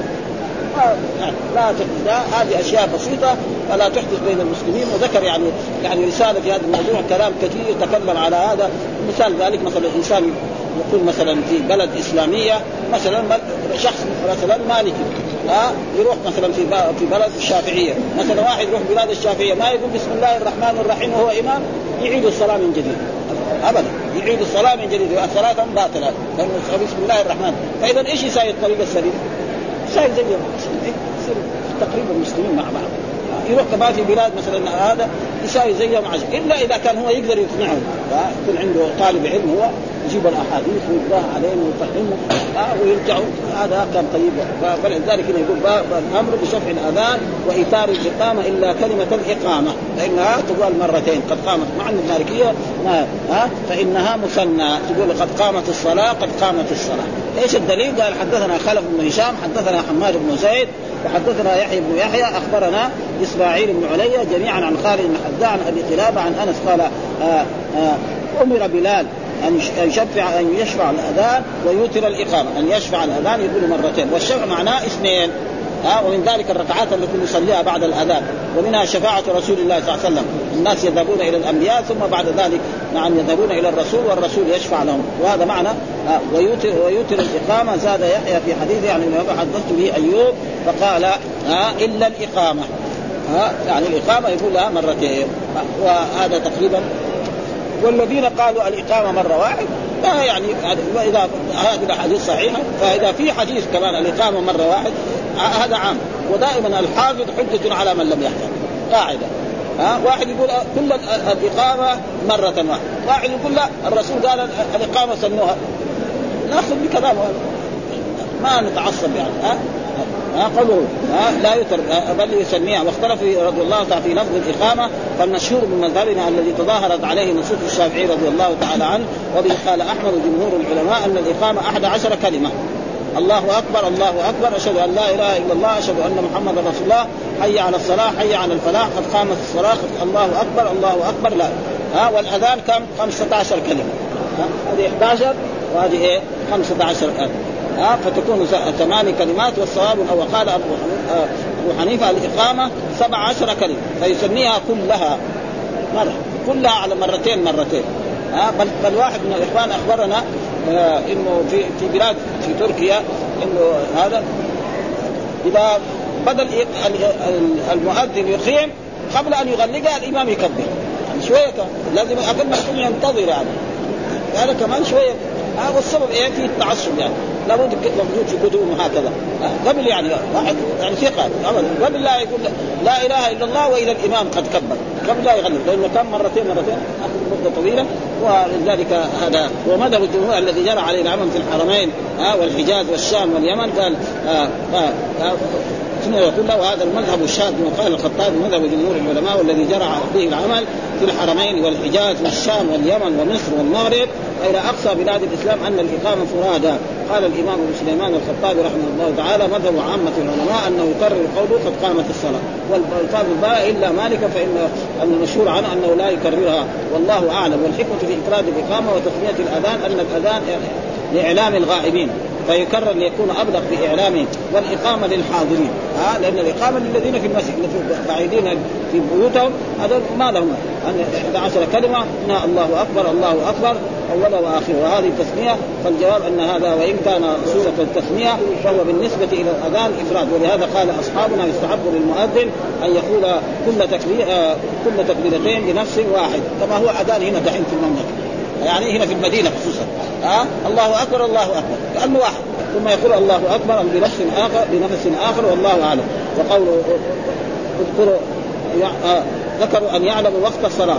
يعني لا تحدث هذه أشياء بسيطة فلا تحدث بين المسلمين. وذكر يعني يعني رسالة في هذا الموضوع كلام كثير تكلم على هذا. مثال ذلك مثلا الإنسان يكون مثلا في بلد إسلامية مثلا شخص مثلا مالكي. ها يروح مثلا في في بلد الشافعية. مثلا واحد يروح بلاد الشافعية ما يقول بسم الله الرحمن الرحيم وهو إمام يعيد الصلاة من جديد. ابدا يعيد الصلاة من جديد الصلاه باطلة. بسم الله الرحمن. فاذا إيش يساوي الطريق السليم؟ يساوي زي يصير تقريبا المسلمين مع بعض. يروح كمان في بلاد مثلا هذا يساوي زيهم عشر. إلا إذا كان هو يقدر يقنعهم. يكون عنده طالب علم هو يجيب الأحاديث ويقراها عليهم ويفهمهم. آه ويرجعوا. هذا كان طيب. فلذلك هنا يقول الأمر بشفع الأذان وإيثار الإقامة إلا كلمة الإقامة. فإنها تقال مرتين. قد قامت مع المالكية ما ها فإنها مثنى. تقول قد قامت الصلاة قد قامت الصلاة. إيش الدليل؟ قال حدثنا خلف بن هشام حدثنا حماد بن زيد وحدثنا يحيى بن يحيى أخبرنا إسماعيل بن علي جميعا عن خالد بن عن أبي قلابة عن أنس قال آآ آآ أمر بلال. أن يشفع أن يشفع الأذان ويوتر الإقامة. أن يشفع الأذان يقول مرتين. والشفع معناه اثنين. ها ومن ذلك الركعات التي نصليها بعد الأذان. ومنها شفاعة رسول الله صلى الله عليه وسلم. الناس يذهبون إلى الأنبياء ثم بعد ذلك نعم يذهبون إلى الرسول والرسول يشفع لهم. وهذا معنى ويوتر ويوتر الإقامة. زاد يحيى في حديثه يعني حدثت به أيوب فقال ها إلا الإقامة. ها يعني الإقامة يقول لها مرتين. وهذا تقريبا والذين قالوا الاقامه مرة واحد لا يعني واذا هذه الأحاديث صحيحة فإذا في حديث كمان الاقامه مرة واحد هذا عام. ودائما الحافظ حجة على من لم يحفظ قاعدة. ها؟ واحد يقول كل الإقامة مرة واحدة واحد يقول لا الرسول قال الإقامة سنوها. نأخذ بكلامه ما نتعصب يعني ها؟ ها قوله ها لا يتر بل يسميها. واختلف رضي الله تعالى في لفظ الإقامة فالمشهور من مذهبنا الذي تظاهرت عليه نصوص الشافعي رضي الله تعالى عنه وبه قال أحمد وجمهور العلماء أن الإقامة أحد عشر كلمة. الله أكبر الله أكبر أشهد أن لا إله إلا الله أشهد أن محمدا رسول الله حي على الصلاة حي على الفلاح قد قامت الصلاة الله أكبر الله أكبر لا. ها والأذان كم؟ 15 كلمة. هذه 11 وهذه إيه؟ 15 كلمة. ها فتكون ثمان كلمات والصواب أو قال أبو أبو حنيفة الإقامة سبع عشر كلمة فيسميها كلها. مرة. كلها على مرتين مرتين. ها بل, بل واحد من الإخوان أخبرنا آه إنه في في بلاد في تركيا إنه هذا إذا بدل المؤذن يقيم قبل أن يغلقها الإمام يكبر. يعني شوية لازم أقل ما ينتظر يعني. هذا كمان شوية. هذا السبب إيه؟ في التعصب يعني. لابد موجود في كتبهم هكذا قبل يعني واحد يعني ثقة قبل لا يقول لا إله إلا الله وإلى الإمام قد كبر. قبل لا يغلق لأنه كم مرتين مرتين اخذ مدة طويلة. ولذلك هذا ومذهب الجمهور الذي جرى عليه العمل في الحرمين ها والحجاز والشام واليمن. قال آه آه آه ثم يقول له هذا المذهب الشاذ كما قال الخطابي مذهب جمهور العلماء والذي جرى به العمل في الحرمين والحجاز والشام واليمن ومصر والمغرب إلى أقصى بلاد الإسلام أن الإقامة فرادا. قال الإمام أبو سليمان الخطابي رحمه الله تعالى مذهب عامة العلماء أنه يكرر قوله قد قامت الصلاة. والألفاظ الباء إلا مالك فإن المشهور عنه أنه لا يكررها. والله أعلم. والحكمة في افراد الإقامة وتسمية الأذان أن الأذان لاعلام الغائبين. فيكرر ليكون أبلغ في إعلامه والإقامة للحاضرين. ها لأن الإقامة للذين في المسجد الذين بعيدين في بيوتهم هذا ما لهم. أن 11 كلمة هنا الله أكبر الله أكبر اوله واخره وهذه التسمية فالجواب أن هذا وإن كان صوره التسمية فهو بالنسبة إلى الأذان إفراد. ولهذا قال أصحابنا يستحب للمؤذن أن يقول كل تكبير آه كل تكبيرتين بنفس واحد كما هو أذان هنا دحين في المملكة. يعني هنا في المدينة خصوصا. ها؟ أه؟ الله أكبر الله أكبر. كأنه واحد. ثم يقول الله أكبر بنفس آخر بنفس آخر والله أعلم. وقوله اذكروا آه ذكروا أن يعلموا وقت الصلاة.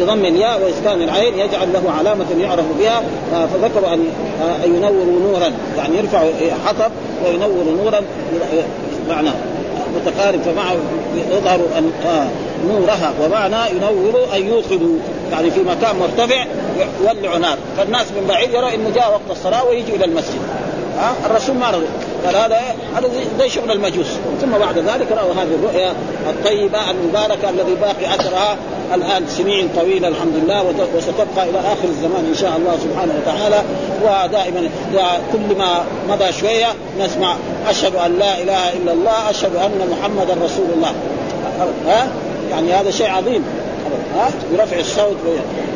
بضم الياء وإسكان العين يجعل له علامة يعرف بها. آه فذكروا أن آه ينوروا نورا. يعني يرفع حطب وينور نورا. معناه متقارب فمعه يظهر أن نورها. ومعنى ينور أن يوقدوا. يعني في مكان مرتفع يولع نار. فالناس من بعيد يرى إنه جاء وقت الصلاة ويجي إلى المسجد. ها؟ الرسول ما رضي قال هذا هذا زي شغل المجوس. ثم بعد ذلك رأوا هذه الرؤيا الطيبة المباركة الذي باقي أثرها الآن سنين طويلة الحمد لله وستبقى إلى آخر الزمان إن شاء الله سبحانه وتعالى. ودائما كل ما مضى شوية نسمع أشهد أن لا إله إلا الله أشهد أن محمدا رسول الله. ها؟ يعني هذا شيء عظيم. ها؟ برفع الصوت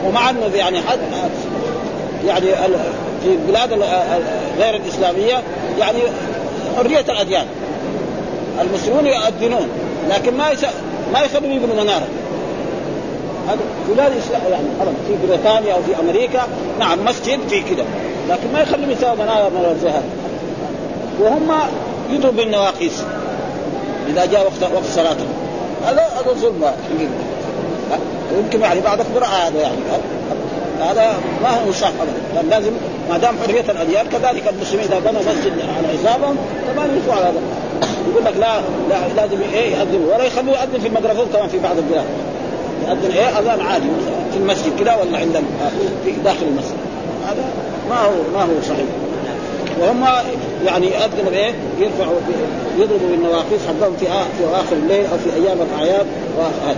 ومع أنه يعني حد يعني في البلاد غير الإسلامية يعني حرية الأديان. المسلمون يؤذنون لكن ما يس... ما يخلوا يبنوا مناره هذا بلاد يعني في بريطانيا أو في أمريكا نعم مسجد في كذا لكن ما يخلوا يساووا مناره مناره زي هذا وهم يدروا بالنواقيس إذا جاء وقت وقت صلاتهم هذا هذا ظلم. يمكن يعني بعض أخبار هذا يعني هذا ما هو صح ابدا. لازم ما دام حرية الأديان كذلك المسلمين إذا بنوا مسجد على حسابهم كمان يدفعوا على هذا. يقول لك لا لا لازم إيه يأذنوا ولا يخلوه يأذن في الميكروفون كمان في بعض البلاد. يأذن إيه أذان عادي في المسجد كذا ولا عند في داخل المسجد. هذا ما هو ما هو صحيح. وهم يعني يأذنوا بإيه؟ يرفعوا يضربوا بالنواقيس حقهم في في آخر الليل أو في أيام الأعياد وهذا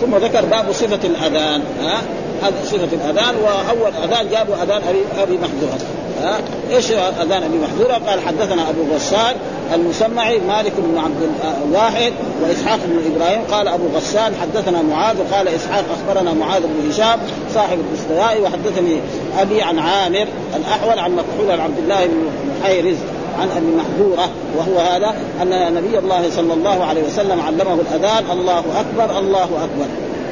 ثم ذكر باب صفة الأذان ها؟ هذا صفة الأذان وأول أذان جابوا أذان أبي أبي محذورة ها؟ إيش أذان أبي محذورة؟ قال حدثنا أبو غسان المسمعي مالك بن عبد الواحد وإسحاق بن إبراهيم. قال أبو غسان حدثنا معاذ. وقال إسحاق أخبرنا معاذ بن هشام صاحب الاستوائي وحدثني أبي عن عامر الأحول عن مكحول عبد الله بن محيرز عن أبي محذورة وهو هذا أن نبي الله صلى الله عليه وسلم علمه الأذان الله أكبر الله أكبر.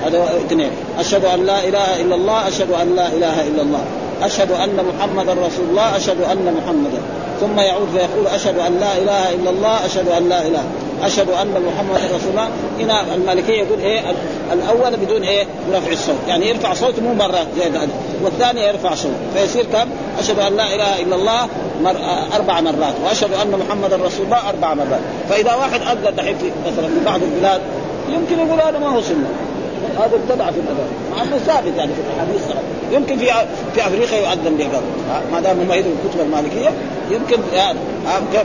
هذا اثنين. أشهد أن لا إله إلا الله أشهد أن لا إله إلا الله. أشهد أن محمدا رسول الله أشهد أن محمدا. ثم يعود فيقول أشهد أن لا إله إلا الله أشهد أن لا إله. أشهد أن محمدا رسول الله. هنا المالكية يقول إيه؟ الأول بدون إيه؟ برفع الصوت. يعني يرفع صوته مو مرة زي والثاني يرفع صوت. فيصير كم؟ أشهد أن لا إله إلا الله مر... أربع مرات. وأشهد أن محمدا رسول الله أربع مرات. فإذا واحد اذن دحين مثلا في بعض البلاد يمكن يقول هذا ما هو سنة. هذا ابتدع في الاذان مع إنه ثابت يعني في الأحاديث. يمكن في في أفريقيا يؤذن بقبل ما دام هم يدروا الكتب المالكية يمكن يعني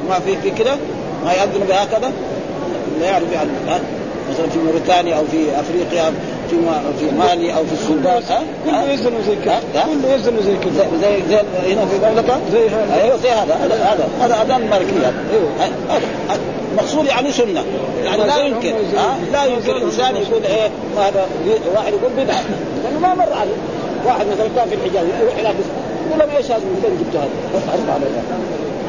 ما في في كده؟ ما يؤذن بهكذا؟ لا يعرف يعني مثلا في موريتانيا أو في أفريقيا. في في مالي أو في السودان ها؟ كله يزن زي كذا كله يزن زي كذا زي زي هنا في المملكه زي هذا. أيوه زي هذا. هذا هذا أذان مالكيه أيوه. هذا مقصود يعني سنة. يعني لا يمكن ها؟ لا يمكن الانسان يقول إيه هذا واحد يقول بدعة. لأنه ما مر عليه. واحد مثلا كان في الحجاز يروح إلى يقول لهم إيش هذا؟ من جبت هذا؟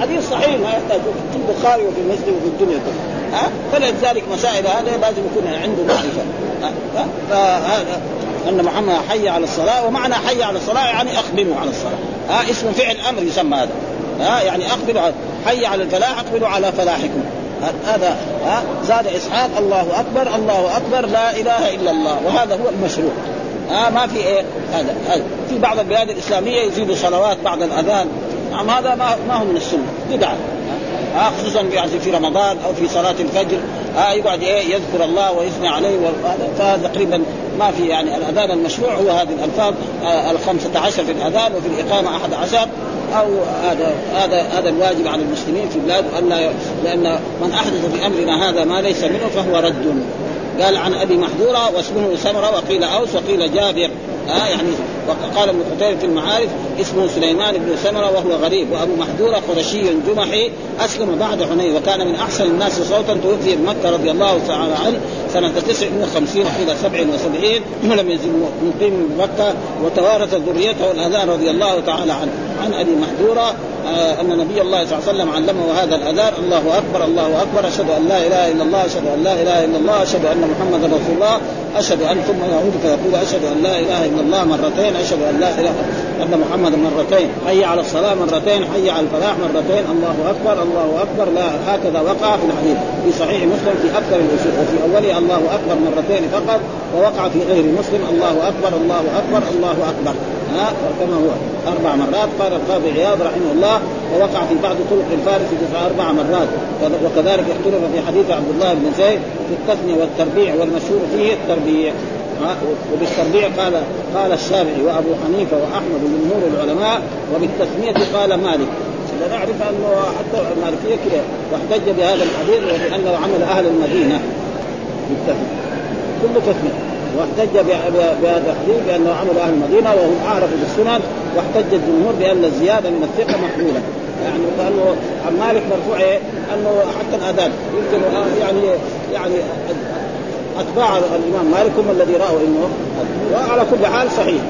حديث صحيح ما يحتاج. في البخاري وفي المسلم وفي الدنيا. كلها ها؟ فلذلك مسائل هذا لازم يكون عنده معرفة. فهذا أن محمد حي على الصلاة ومعنى حي على الصلاة يعني اقبلوا على الصلاة. ها؟ اسم فعل أمر يسمى هذا. ها؟ يعني اقبلوا حي على الفلاح أقبلوا على فلاحكم. هذا ها؟ زاد إسحاق الله أكبر الله أكبر لا إله إلا الله. وهذا هو المشروع. ها؟ ما في إيه؟ هذا. في بعض البلاد الإسلامية يزيدوا صلوات بعد الأذان. نعم هذا ما ما هو من السنة. بدعة. ها خصوصا يعني في رمضان أو في صلاة الفجر. ها يقعد إيه يذكر الله ويثني عليه فهذا تقريبا ما في يعني الأذان المشروع. هو هذه الألفاظ آه الخمسة عشر في الأذان وفي الإقامة أحد عشر. أو هذا هذا هذا الواجب على المسلمين في البلاد أن لا لأن من أحدث في امرنا هذا ما ليس منه فهو رد. قال عن أبي محذورة واسمه سمرة وقيل أوس وقيل جابر. آه يعني وقال ابن قتيبة في المعارف اسمه سليمان بن سمرة وهو غريب وأبو محذورة قرشي جمحي أسلم بعد حنين وكان من أحسن الناس صوتا توفي بمكة رضي الله تعالى عنه سنة 59 إلى 77 ولم يزل مقيم بمكة وتوارث ذريته الأذان رضي الله تعالى عنه. عن أبي محذورة آه أن نبي الله صلى الله عليه وسلم علمه هذا الأذان الله أكبر الله أكبر أشهد أن لا إله إلا الله أشهد أن لا إله إلا الله أشهد أن محمدا رسول الله أشهد أن ثم يعود فيقول أشهد أن لا إله إلا الله مرتين. اشهد أن لا إله ان محمدا مرتين حي على الصلاة مرتين حي على الفلاح مرتين الله أكبر الله أكبر لا هكذا وقع في الحديث في صحيح مسلم في أكثر الاصول وفي أوله الله أكبر مرتين فقط ووقع في غير مسلم الله أكبر الله أكبر الله أكبر. ها؟ كما هو أربع مرات قال القاضي عياض رحمه الله ووقع في بعض طرق الفارس تسع أربع مرات وكذلك اختلف في حديث عبد الله بن زيد في التثنية والتربيع والمشهور فيه التربيع. وبالتربيع قال قال الشافعي وأبو حنيفة وأحمد وجمهور العلماء وبالتثنيه قال مالك. نعرف أنه حتى المالكيه كده واحتج بهذا الحديث وبانه عمل أهل المدينة. بالتثنيه كله تثنيه واحتج بهذا الحديث بأنه عمل أهل المدينة وهم أعرف بالسنن واحتج الجمهور بأن الزيادة من الثقة محمولة. يعني قالوا عن مالك مرفوع إيه؟ أنه حتى الأذان. يمكن يعني يعني أتباع الإمام مالك هم الذي رأوا إنه وعلى كل حال صحيح.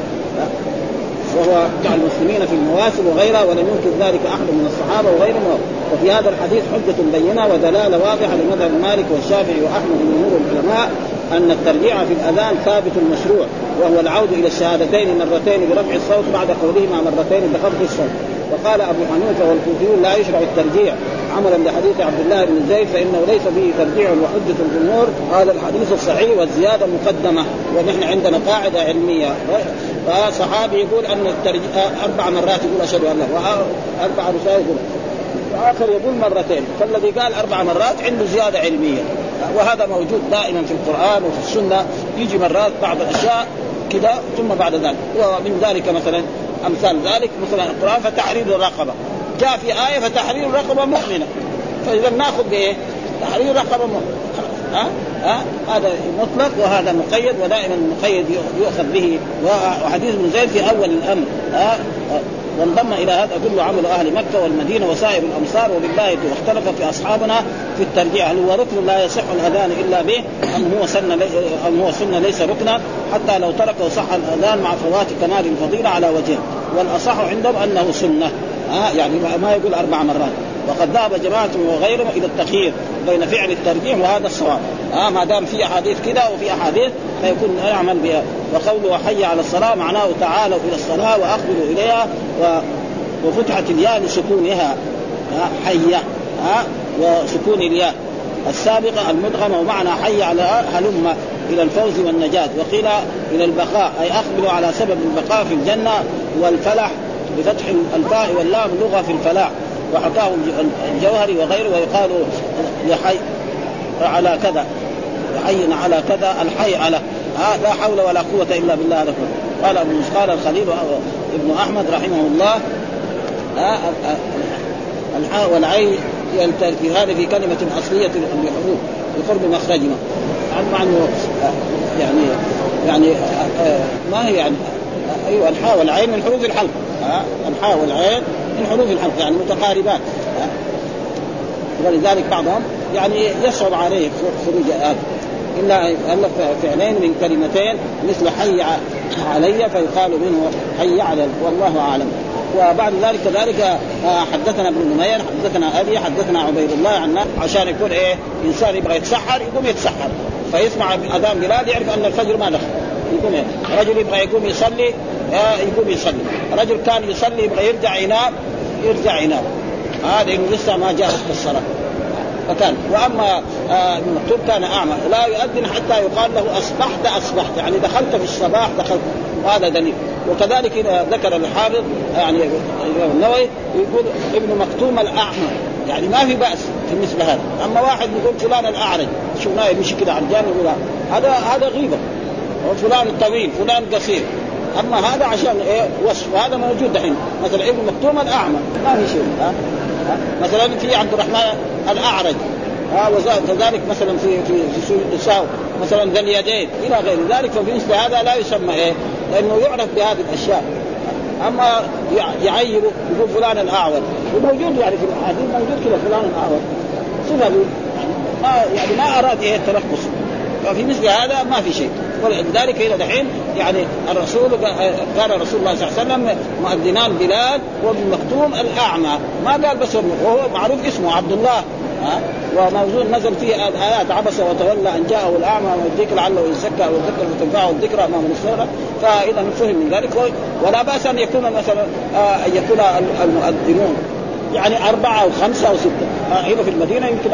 وهو مع المسلمين في المواسم وغيرها ولم ينكر ذلك أحد من الصحابة وغيرهم. وفي هذا الحديث حجة بينة ودلالة واضحة لمذهب مالك والشافعي وأحمد وجمهور العلماء أن الترجيع في الأذان ثابت مشروع وهو العود إلى الشهادتين مرتين برفع الصوت بعد قولهما مرتين بخفض الصوت. وقال أبو حنيفة والكوفيون لا يشرع الترجيع عملا بحديث عبد الله بن زيد فإنه ليس فيه ترجيع وحجة الجمهور هذا الحديث الصحيح والزيادة مقدمة ونحن عندنا قاعدة علمية. فصحابي يقول أن الترجيع أربع مرات يقول أشهد أن أربع رسائل يقول واخر يقول مرتين. فالذي قال أربع مرات عنده زيادة علمية. وهذا موجود دائما في القرآن وفي السنة. يجي مرات بعض الأشياء كذا ثم بعد ذلك. ومن ذلك مثلا أمثال ذلك مثلا القرآن فتحرير الرقبة. جاء في آية فتحرير الرقبه مؤمنة. فإذا نأخذ بإيه؟ تحرير رقبة مؤمنة. ها؟ ها؟ هذا مطلق وهذا مقيد ودائما المقيد يؤخذ به. وحديث ابن زيد في أول الأمر. ها؟ وانضم إلى هذا كله عمل أهل مكة والمدينة وسائر الأمصار وبالله واختلف في أصحابنا في الترجيع هل هو ركن لا يصح الأذان إلا به أم هو سنه أم هو سنه ليس ركنا؟ حتى لو تركه صح الأذان مع فوات كمال الفضيله على وجهه والأصح عندهم أنه سنة. ها يعني ما يقول أربع مرات. وقد ذهب جماعة وغيرهم إلى التخيير بين فعل الترجيح وهذا الصواب. آه ما دام في أحاديث كذا وفي أحاديث فيكون يعمل بها. وقوله حي على الصلاة معناه تعالوا إلى الصلاة وأقبلوا إليها و... وفتحت الياء لسكونها. آه حية آه وسكون الياء. السابقة المدغمة ومعنى حي على هلم إلى الفوز والنجاة. وقيل إلى البقاء أي أقبلوا على سبب البقاء في الجنة والفلح بفتح الفاء واللام لغة في الفلاح وحكاه الجوهري وغيره ويقال لحي على كذا حي على كذا الحي على لا حول ولا قوة إلا بالله هذا قال أبو قال الخليل ابن أحمد رحمه الله الحاء والعين هذه في كلمة أصلية لحروف بقرب مخرجهما. مع أنه يعني يعني ما هي يعني أيوه الحاء والعين من حروف الحلق. الحاء والعين من حروف الحلق يعني متقاربات ولذلك بعضهم يعني يصعب عليه خروج هذا الا الف فعلين من كلمتين مثل حي علي فيقال منه حي على والله أعلم. وبعد ذلك كذلك آه، حدثنا ابن نمير حدثنا أبي حدثنا عبيد الله عن عشان يكون إيه إنسان يبغى يتسحر يقوم يتسحر فيسمع أذان بلال يعرف أن الفجر ما دخل. يقوم؟ رجل يبغى يقوم يصلي آه، يقوم يصلي. رجل كان يصلي يبغى يرجع ينام يرجع ينام هذا آه لسه ما جاء وقت الصلاه فكان. وأما آه ابن مكتوب كان أعمى. لا يؤذن حتى يقال له أصبحت أصبحت. يعني دخلت في الصباح دخلت. وهذا دليل. وكذلك ذكر الحافظ يعني النووي يقول ابن مكتوم الأعمى. يعني ما في بأس في مثل هذا. أما واحد يقول فلان الأعرج. شفناه يمشي كذا على الجانب يقول هذا هذا غيبة. وفلان طويل فلان قصير. أما هذا عشان إيه؟ وصف. هذا موجود دحين. مثلا ابن مكتوم الأعمى. ما في شيء. ها؟ مثلا في عبد الرحمن الأعرج. ها؟ وكذلك مثلا في في في مثلا ذا اليدين إلى غير ذلك. مثل هذا لا يسمى إيه؟ لأنه يعرف بهذه الأشياء. أما يعيروا يقول فلان الأعور. وموجود يعني في الأحاديث موجود كذا فلان الأعور. صفة يعني ما يعني ما أراد إيه؟ التلخص ففي مثل هذا ما في شيء. ولذلك إلى دحين يعني الرسول قال رسول الله صلى الله عليه وسلم مؤذنان بلال وابن مكتوم الأعمى. ما قال بس وهو معروف اسمه عبد الله. ها؟ وموجود نزل فيه آيات عبس وتولى أن جاءه الأعمى والذكر لعله يزكى أو يذكر فتنفعه الذكرى امام الصورة فإذا فهم من ذلك. ولا بأس أن يكون مثلا آه، أن يكون المؤذنون. يعني أربعة أو خمسة أو ستة. آه، هنا في المدينة يمكن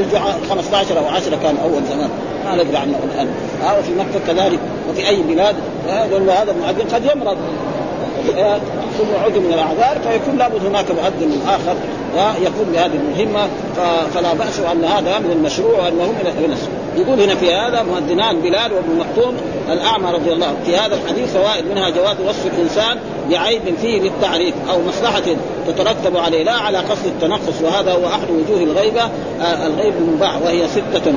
يجوا 15 أو 10 كان أول زمان. ما ندري عنه الآن. ها وفي مكة كذلك. وفي أي بلاد. لأن هذا المؤذن قد يمرض. ثم عد من الأعذار فيكون لابد هناك مؤذن آخر. يكون بهذه المهمة. فلا بأس أن هذا من المشروع وأنه من الناس يقول هنا في هذا مؤذنان بلال وابن مكتوم الأعمى رضي الله في هذا الحديث فوائد منها جواز وصف الإنسان بعيب فيه للتعريف أو مصلحة تترتب عليه لا على قصد التنقص وهذا هو أحد وجوه الغيبة آه الغيب المباح وهي ستة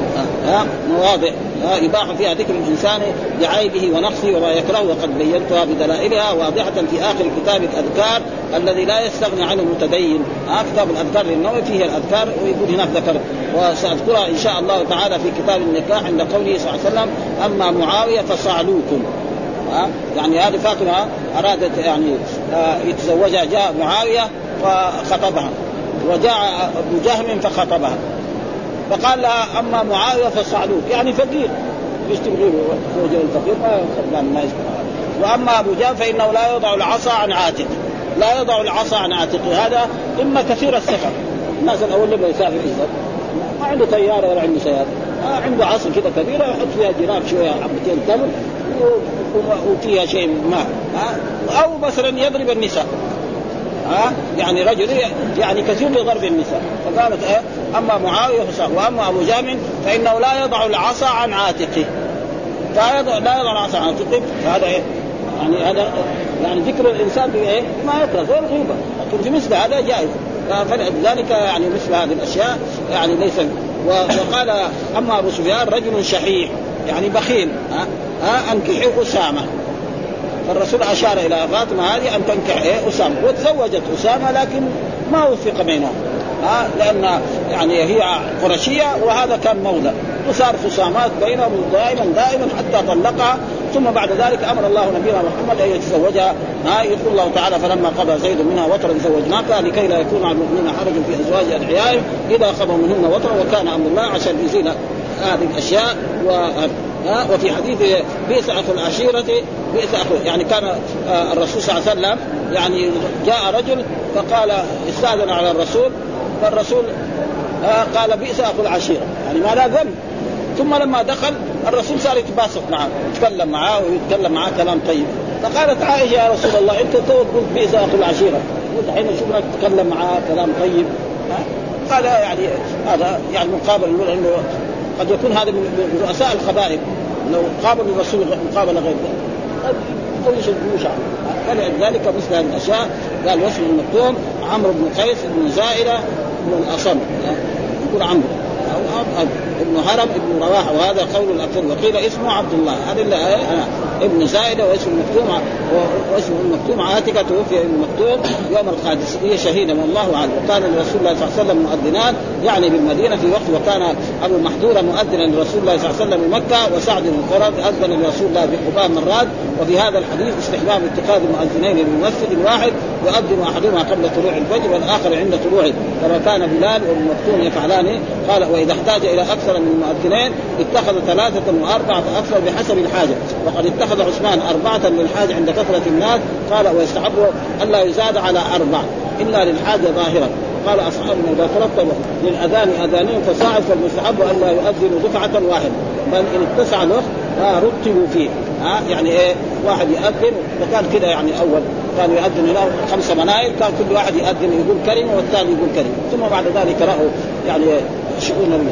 آه مواضع آه يباح فيها ذكر الإنسان بعيبه ونقصه وما يكره وقد بينتها بدلائلها واضحة في آخر كتاب الأذكار الذي لا يستغني عنه المتدين آه كتاب الأذكار للنووي فيه الأذكار ويقول هناك ذكر. وسأذكرها إن شاء الله تعالى في كتاب النكاح عند قوله صلى الله عليه وسلم أما معاوية فصعلوكم ها؟ يعني هذه فاطمة أرادت يعني آه يتزوجها جاء معاوية فخطبها. وجاء أبو جهم فخطبها. فقال لها أما معاوية فصعلوك يعني فقير. إيش تبغي زوج الفقير ما ما وأما أبو جهم فإنه لا يوضع العصا عن عاتقه لا يضع العصا عن عاتقه. هذا إما كثير السفر. الناس الأول لما يسافر يسافر. ما عنده طيارة ولا عنده سيارة. آه عنده عصا كذا كبيرة يحط فيها جراب شوية حبتين تمر وفيها شيء من ماء أو مثلا يضرب النساء. ها يعني رجل يعني كثير لضرب النساء. فقالت إيه أما معاوية وأما أبو جام فإنه لا يضع العصا عن عاتقه. لا يضع لا يضع العصا عن عاتقه. فهذا إيه؟ يعني هذا يعني ذكر الإنسان بإيه؟ ما يكره زي الغيبه لكن في مثل هذا جائز. فلذلك يعني مثل هذه الأشياء يعني ليس وقال أما أبو سفيان رجل شحيح يعني بخيل ها؟ ها؟ انكحي أسامة. فالرسول أشار إلى فاطمة هذه أن تنكح إيه أسامة. وتزوجت أسامة لكن ما وفق بينهم. ها لأن يعني هي قرشية وهذا كان مولى وصار خصامات بينهم دائما دائما حتى طلقها. ثم بعد ذلك أمر الله نبينا محمد أن يتزوجها. ها يقول الله تعالى فلما قضى زيد منها وطرا زوجناك لكي لا يكون على المؤمنين حرج في أزواج أدعيائهم. إذا قضوا منهن وطرا وكان أمر الله عشان يزيل هذه الأشياء. و وفي حديث بئس اخو العشيرة بئس اخو يعني كان آه، الرسول صلى الله عليه وسلم يعني جاء رجل فقال استاذن على الرسول. فالرسول آه، قال بئس أخو العشيرة. يعني ما لا ذنب. ثم لما دخل الرسول صار يتباسط معه يتكلم معاه ويتكلم معاه كلام طيب. فقالت عائشة يا رسول الله أنت تو قلت بئس أخو العشيرة. قلت حين شفناك تتكلم معاه كلام طيب. قال يعني هذا يعني مقابل انه قد يكون هذا من رؤساء الخبائث لو قابل الرسول مقابلة غير ذلك. طويش الجيوش فلذلك مثل هذه الأشياء. قال واسم المكتوم عمرو بن قيس بن زائده بن الأصم يقول عمرو أو أب ابن هرم ابن رواحة وهذا قول الاكثر وقيل اسمه عبد الله هذا اللي ابن زائده واسم المكتوم واسمه ام مكتوم عاتكه توفي ام مكتوم يوم القادسيه شهيدا والله أعلم. وكان لرسول الله صلى الله عليه وسلم مؤذنان يعني بالمدينة في وقت وكان أبو محذوره مؤذنا لرسول الله صلى الله عليه وسلم بمكه وسعد بن قرب أذن لرسول الله في قباء مرات وفي هذا الحديث استحباب اتخاذ المؤذنين لممثل واحد يؤذن أحدهما قبل طلوع الفجر والآخر عند طلوعه. كما كان بلال وابن مكتوم يفعلان؟ قال وإذا احتاج إلى أكثر من مؤذنين اتخذ ثلاثة وأربعة أكثر بحسب الحاجة. وقد اتخذ عثمان أربعة للحاجه عند كثره الناس قال ويستحب الا يزاد على أربع. الا للحاجه ظاهره قال اصحابنا اذا فرضت للاذان اذانين فصاعد فالمستحب الا يؤذن دفعة واحدة. بل إن اتسع له رتبوا فيه. ها؟ يعني إيه؟ واحد يؤذن وكان كذا يعني أول. كان يؤذن له خمس مناير كان كل واحد يؤذن يقول كلمة والثاني يقول كلمة. ثم بعد ذلك رأوا يعني شؤون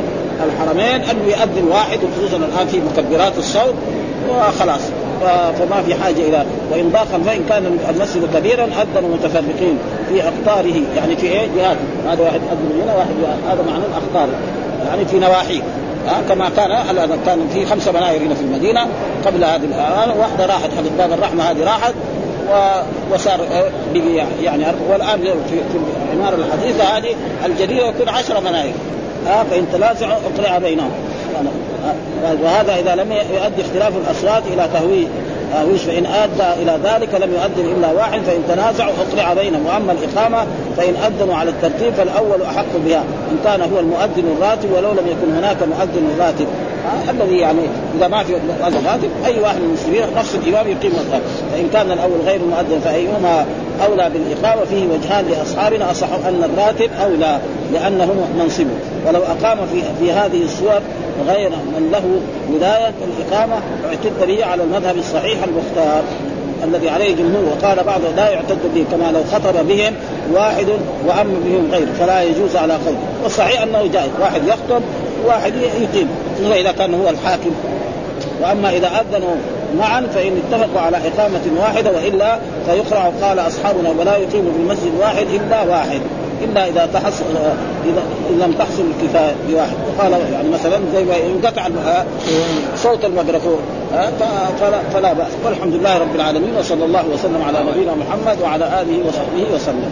الحرمين أنه يؤذن واحد وخصوصا الآن في مكبرات الصوت وخلاص. فما في حاجة إلى وإن ضاق فإن كان المسجد كبيرا اذنوا متفرقين في أقطاره. يعني في إيه؟ جهات. هذا واحد اذن هنا واحد هذا معنى الأقطار. يعني في نواحيه آه كما كان الان كان في خمسه مناير هنا في المدينة. قبل هذه الآن واحدة راحت حق باب الرحمة هذه راحت. وصار بقي يعني والآن في, في العمارة الحديثة هذه الجديدة يكون عشر مناير. آه فإن تنازعوا اقرع بينهم. وهذا إذا لم يؤدي اختلاف الأصوات إلى تهويه تهويش فإن ادى إلى ذلك لم يؤذن إلا واحد فإن تنازعوا اقرع بينهم وأما الإقامة فإن اذنوا على الترتيب فالأول أحق بها إن كان هو المؤذن الراتب ولو لم يكن هناك مؤذن راتب. الذي يعني إذا ما في مؤذن راتب أي واحد من المسلمين نفس الإمام يقيم الصلاه فإن كان الأول غير مؤذن فأيهما أولى بالإقامة؟ فيه وجهان لاصحابنا اصح أن الراتب أولى لأنه منصب ولو أقام في في هذه الصور غير من له ولاية الاقامه اعتد به على المذهب الصحيح المختار. الذي عليه جمهور وقال بعض لا يعتد به كما لو خطب بهم واحد وام بهم غير فلا يجوز على قول والصحيح أنه جائز. واحد يخطب وواحد يقيم. إذا كان هو الحاكم. وأما إذا اذنوا معا فإن اتفقوا على إقامة واحدة وإلا فيقرأ قال أصحابنا ولا يقيم في المسجد واحد إلا واحد. إلا إذا تحصل اذا لم تحصل الكفاية بواحد. وقال يعني مثلا زي ما ينقطع صوت الميكروفون فلا, فلا بأس. والحمد لله رب العالمين وصلى الله وسلم على نبينا محمد وعلى آله وصحبه وسلم.